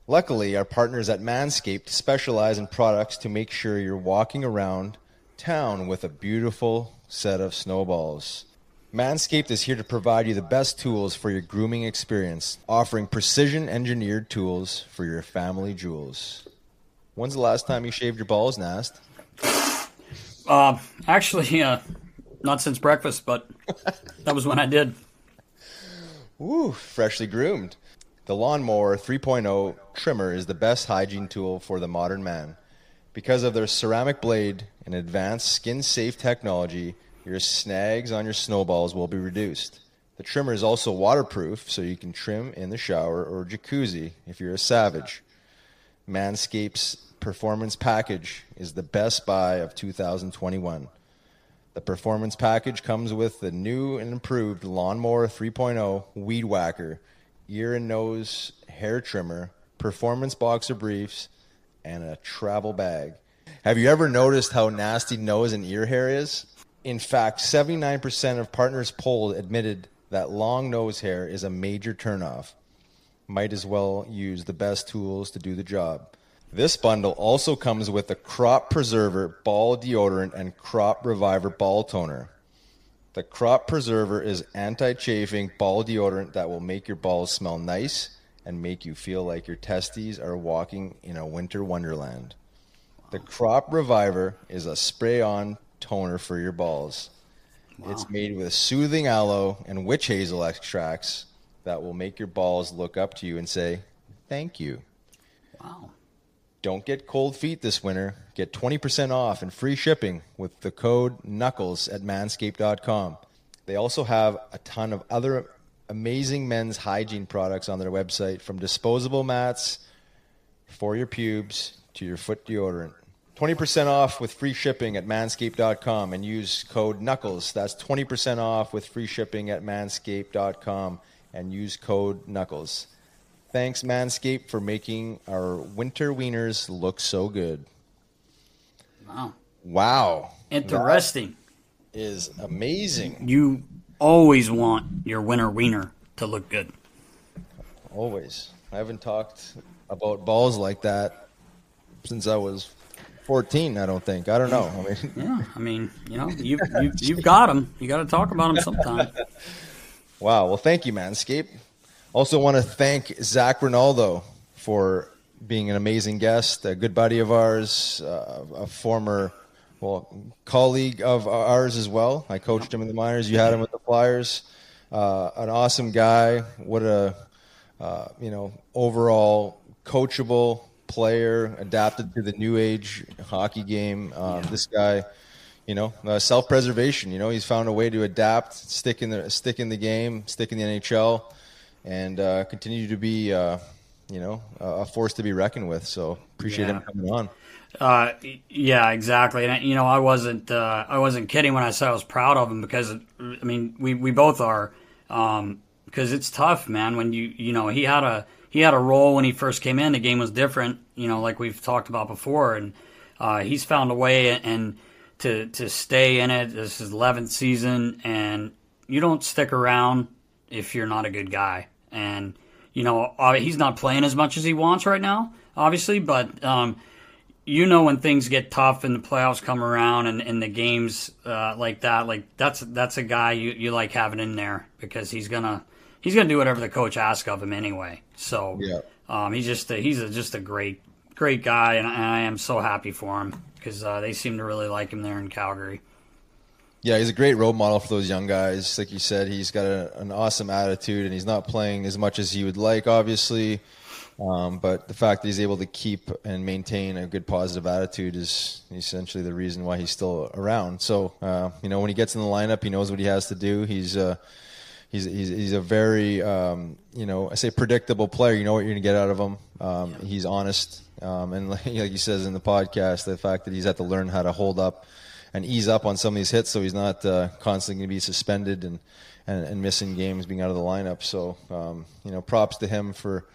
Luckily, our partners at Manscaped specialize in products to make sure you're walking around town with a beautiful set of snowballs. Manscaped is here to provide you the best tools for your grooming experience, offering precision engineered tools for your family jewels. When's the last time you shaved your balls, Nast? Uh, actually, uh, not since breakfast, but that was when I did. Woo, freshly groomed. The Lawnmower 3.0 trimmer is the best hygiene tool for the modern man. Because of their ceramic blade and advanced skin safe technology, your snags on your snowballs will be reduced. The trimmer is also waterproof, so you can trim in the shower or jacuzzi if you're a savage. Manscapes Performance Package is the best buy of 2021. The performance package comes with the new and improved Lawnmower 3.0 Weed Whacker, ear and nose hair trimmer, performance boxer briefs, and a travel bag. Have you ever noticed how nasty nose and ear hair is? In fact, 79% of partners polled admitted that long nose hair is a major turnoff. Might as well use the best tools to do the job. This bundle also comes with a Crop Preserver Ball Deodorant and Crop Reviver Ball Toner. The Crop Preserver is anti chafing ball deodorant that will make your balls smell nice and make you feel like your testes are walking in a winter wonderland. The Crop Reviver is a spray on toner for your balls. It's made with soothing aloe and witch hazel extracts that will make your balls look up to you and say, Thank you. Wow. Don't get cold feet this winter. Get 20% off and free shipping with the code KNUCKLES at manscaped.com. They also have a ton of other amazing men's hygiene products on their website from disposable mats for your pubes to your foot deodorant. 20% off with free shipping at manscaped.com and use code KNUCKLES. That's 20% off with free shipping at manscaped.com and use code KNUCKLES. Thanks, Manscaped, for making our winter wieners look so good. Wow. Wow. Interesting. That is amazing. You always want your winter wiener to look good. Always. I haven't talked about balls like that since I was 14, I don't think. I don't know. I mean, Yeah. I mean, you know, you've, you've, you've got them. You got to talk about them sometime. wow. Well, thank you, Manscaped. Also, want to thank Zac Rinaldo for being an amazing guest, a good buddy of ours, uh, a former well colleague of ours as well. I coached him in the minors. You had him with the Flyers. Uh, an awesome guy. What a uh, you know overall coachable player, adapted to the new age hockey game. Um, This guy, you know, uh, self preservation. You know, he's found a way to adapt, stick in the stick in the game, stick in the NHL, and uh, continue to be, uh, you know, a force to be reckoned with. So appreciate yeah. him coming on. Uh, yeah, exactly. And you know, I wasn't uh, I wasn't kidding when I said I was proud of him because I mean we we both are um, because it's tough, man. When you you know he had a he had a role when he first came in. The game was different, you know, like we've talked about before, and uh, he's found a way and to to stay in it. This is eleventh season, and you don't stick around if you're not a good guy. And you know uh, he's not playing as much as he wants right now, obviously, but um, you know when things get tough and the playoffs come around and, and the games uh, like that, like that's that's a guy you, you like having in there because he's gonna he's gonna do whatever the coach asks of him anyway. So yeah. um, he's just a, he's a, just a great great guy, and I am so happy for him because uh, they seem to really like him there in Calgary. Yeah, he's a great role model for those young guys. Like you said, he's got a, an awesome attitude, and he's not playing as much as he would like, obviously. Um, but the fact that he's able to keep and maintain a good positive attitude is essentially the reason why he's still around. So, uh, you know, when he gets in the lineup, he knows what he has to do. He's uh, he's, he's he's a very um, you know I say predictable player. You know what you're going to get out of him. Um, yeah. He's honest. Um, and like, he says in the podcast, the fact that he's had to learn how to hold up and ease up on some of these hits, so he's not uh, constantly going to be suspended and, and, and missing games, being out of the lineup. So um, you know, props to him for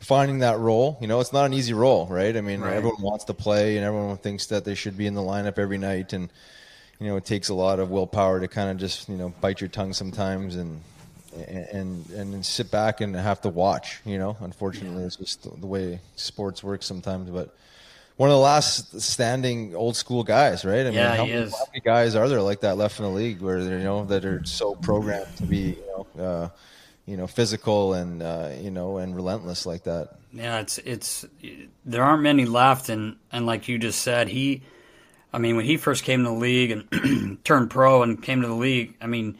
finding that role. You know, it's not an easy role, right? I mean, right. everyone wants to play, and everyone thinks that they should be in the lineup every night, and you know, it takes a lot of willpower to kind of just you know bite your tongue sometimes and and and sit back and have to watch. You know, unfortunately, yeah. it's just the way sports works sometimes. But one of the last standing old school guys, right? I mean, yeah, how, many, how, many, guys are there like that left in the league where you know that are so programmed to be, you know, uh, you know, physical and uh, you know and relentless like that? Yeah, it's it's there aren't many left, and and like you just said, he. I mean, when he first came to the league and turned pro and came to the league, I mean,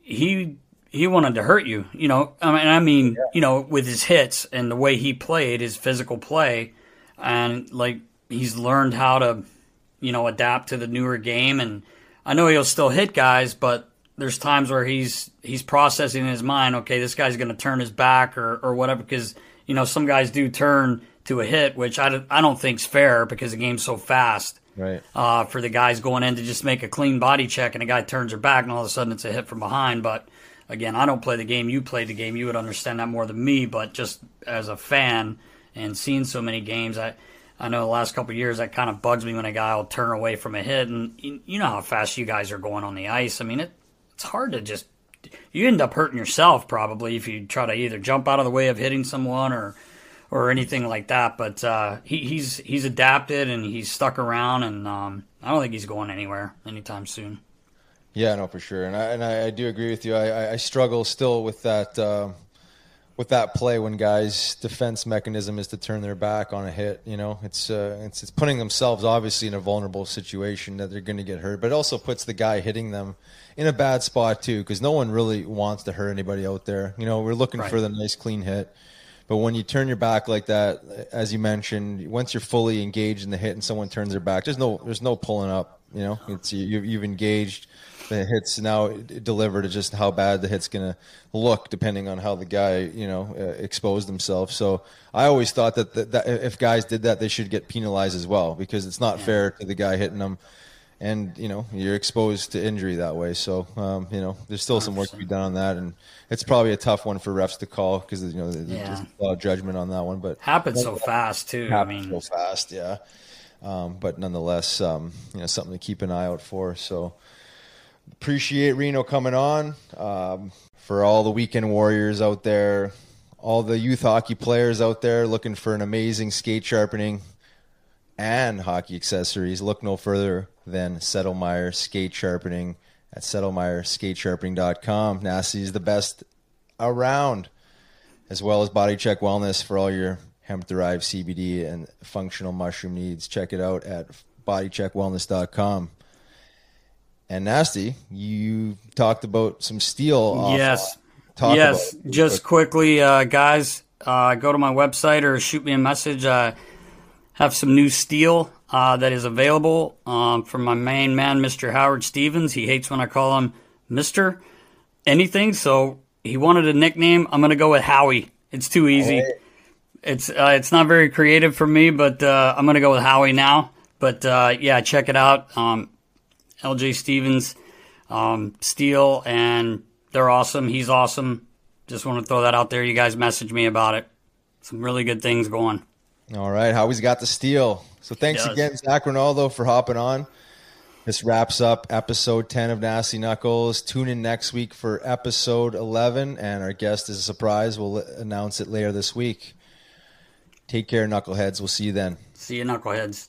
he he wanted to hurt you. You know, I mean, I mean, yeah. you know, with his hits and the way he played, his physical play, and like he's learned how to, you know, adapt to the newer game. And I know he'll still hit guys, but there's times where he's he's processing in his mind. Okay, this guy's going to turn his back or or whatever because you know some guys do turn to a hit, which I don't, I don't think's fair because the game's so fast. Right. Uh, for the guys going in to just make a clean body check and a guy turns their back and all of a sudden it's a hit from behind, but again, I don't play the game. You play the game. You would understand that more than me. But just as a fan and seeing so many games, I I know the last couple years that kind of bugs me when a guy will turn away from a hit, and you know how fast you guys are going on the ice. I mean, it it's hard to just you end up hurting yourself probably if you try to either jump out of the way of hitting someone or or anything like that. But uh, he, he's he's adapted and he's stuck around, and um, I don't think he's going anywhere anytime soon. Yeah, no, for sure, and I and I, I do agree with you. I, I struggle still with that uh, with that play when guys' defense mechanism is to turn their back on a hit. You know, it's uh, it's it's putting themselves obviously in a vulnerable situation that they're going to get hurt, but it also puts the guy hitting them in a bad spot too, because no one really wants to hurt anybody out there. You know, we're looking right. for the nice clean hit. But when you turn your back like that, as you mentioned, once you're fully engaged in the hit and someone turns their back, there's no there's no pulling up. You know, it's you, you've engaged the hit's now delivered to just how bad the hit's going to look depending on how the guy you know uh, exposed himself. So i always thought that, that, that, if guys did that they should get penalized as well because it's not yeah. fair to the guy hitting them. And you know you're exposed to injury that way. So um, you know there's still 100%. some work to be done on that. And it's probably a tough one for refs to call because you know there's yeah. a lot of judgment on that one but happens so fast too. I mean so fast yeah. Um, but nonetheless um, you know something to keep an eye out for. So appreciate Reno coming on. Um, for all the weekend warriors out there, all the youth hockey players out there looking for an amazing skate sharpening and hockey accessories, look no further than Settlemyer Skate Sharpening at settlemyerskateSharpening.com. Nasty is the best around, as well as Body Check Wellness for all your hemp derived CBD and functional mushroom needs. Check it out at bodycheckwellness.com. And Nasty, you talked about some steel. Yes. Yes. Just quickly, uh, guys, uh, go to my website or shoot me a message. I have some new steel uh, that is available um, from my main man, Mr. Howard Stevens. He hates when I call him Mr. Anything, so he wanted a nickname. I'm going to go with Howie. It's too easy. It's uh, it's not very creative for me, but uh, I'm going to go with Howie now. But uh, yeah, check it out. Um, LJ Stevens, um, Steel, and they're awesome. He's awesome. Just want to throw that out there. You guys message me about it. Some really good things going. All right, Howie's got the steal. So thanks again, Zac Rinaldo, for hopping on. This wraps up episode 10 of Nasty Knuckles. Tune in next week for episode 11, and our guest is a surprise. We'll announce it later this week. Take care, Knuckleheads. We'll see you then. See you, knuckleheads.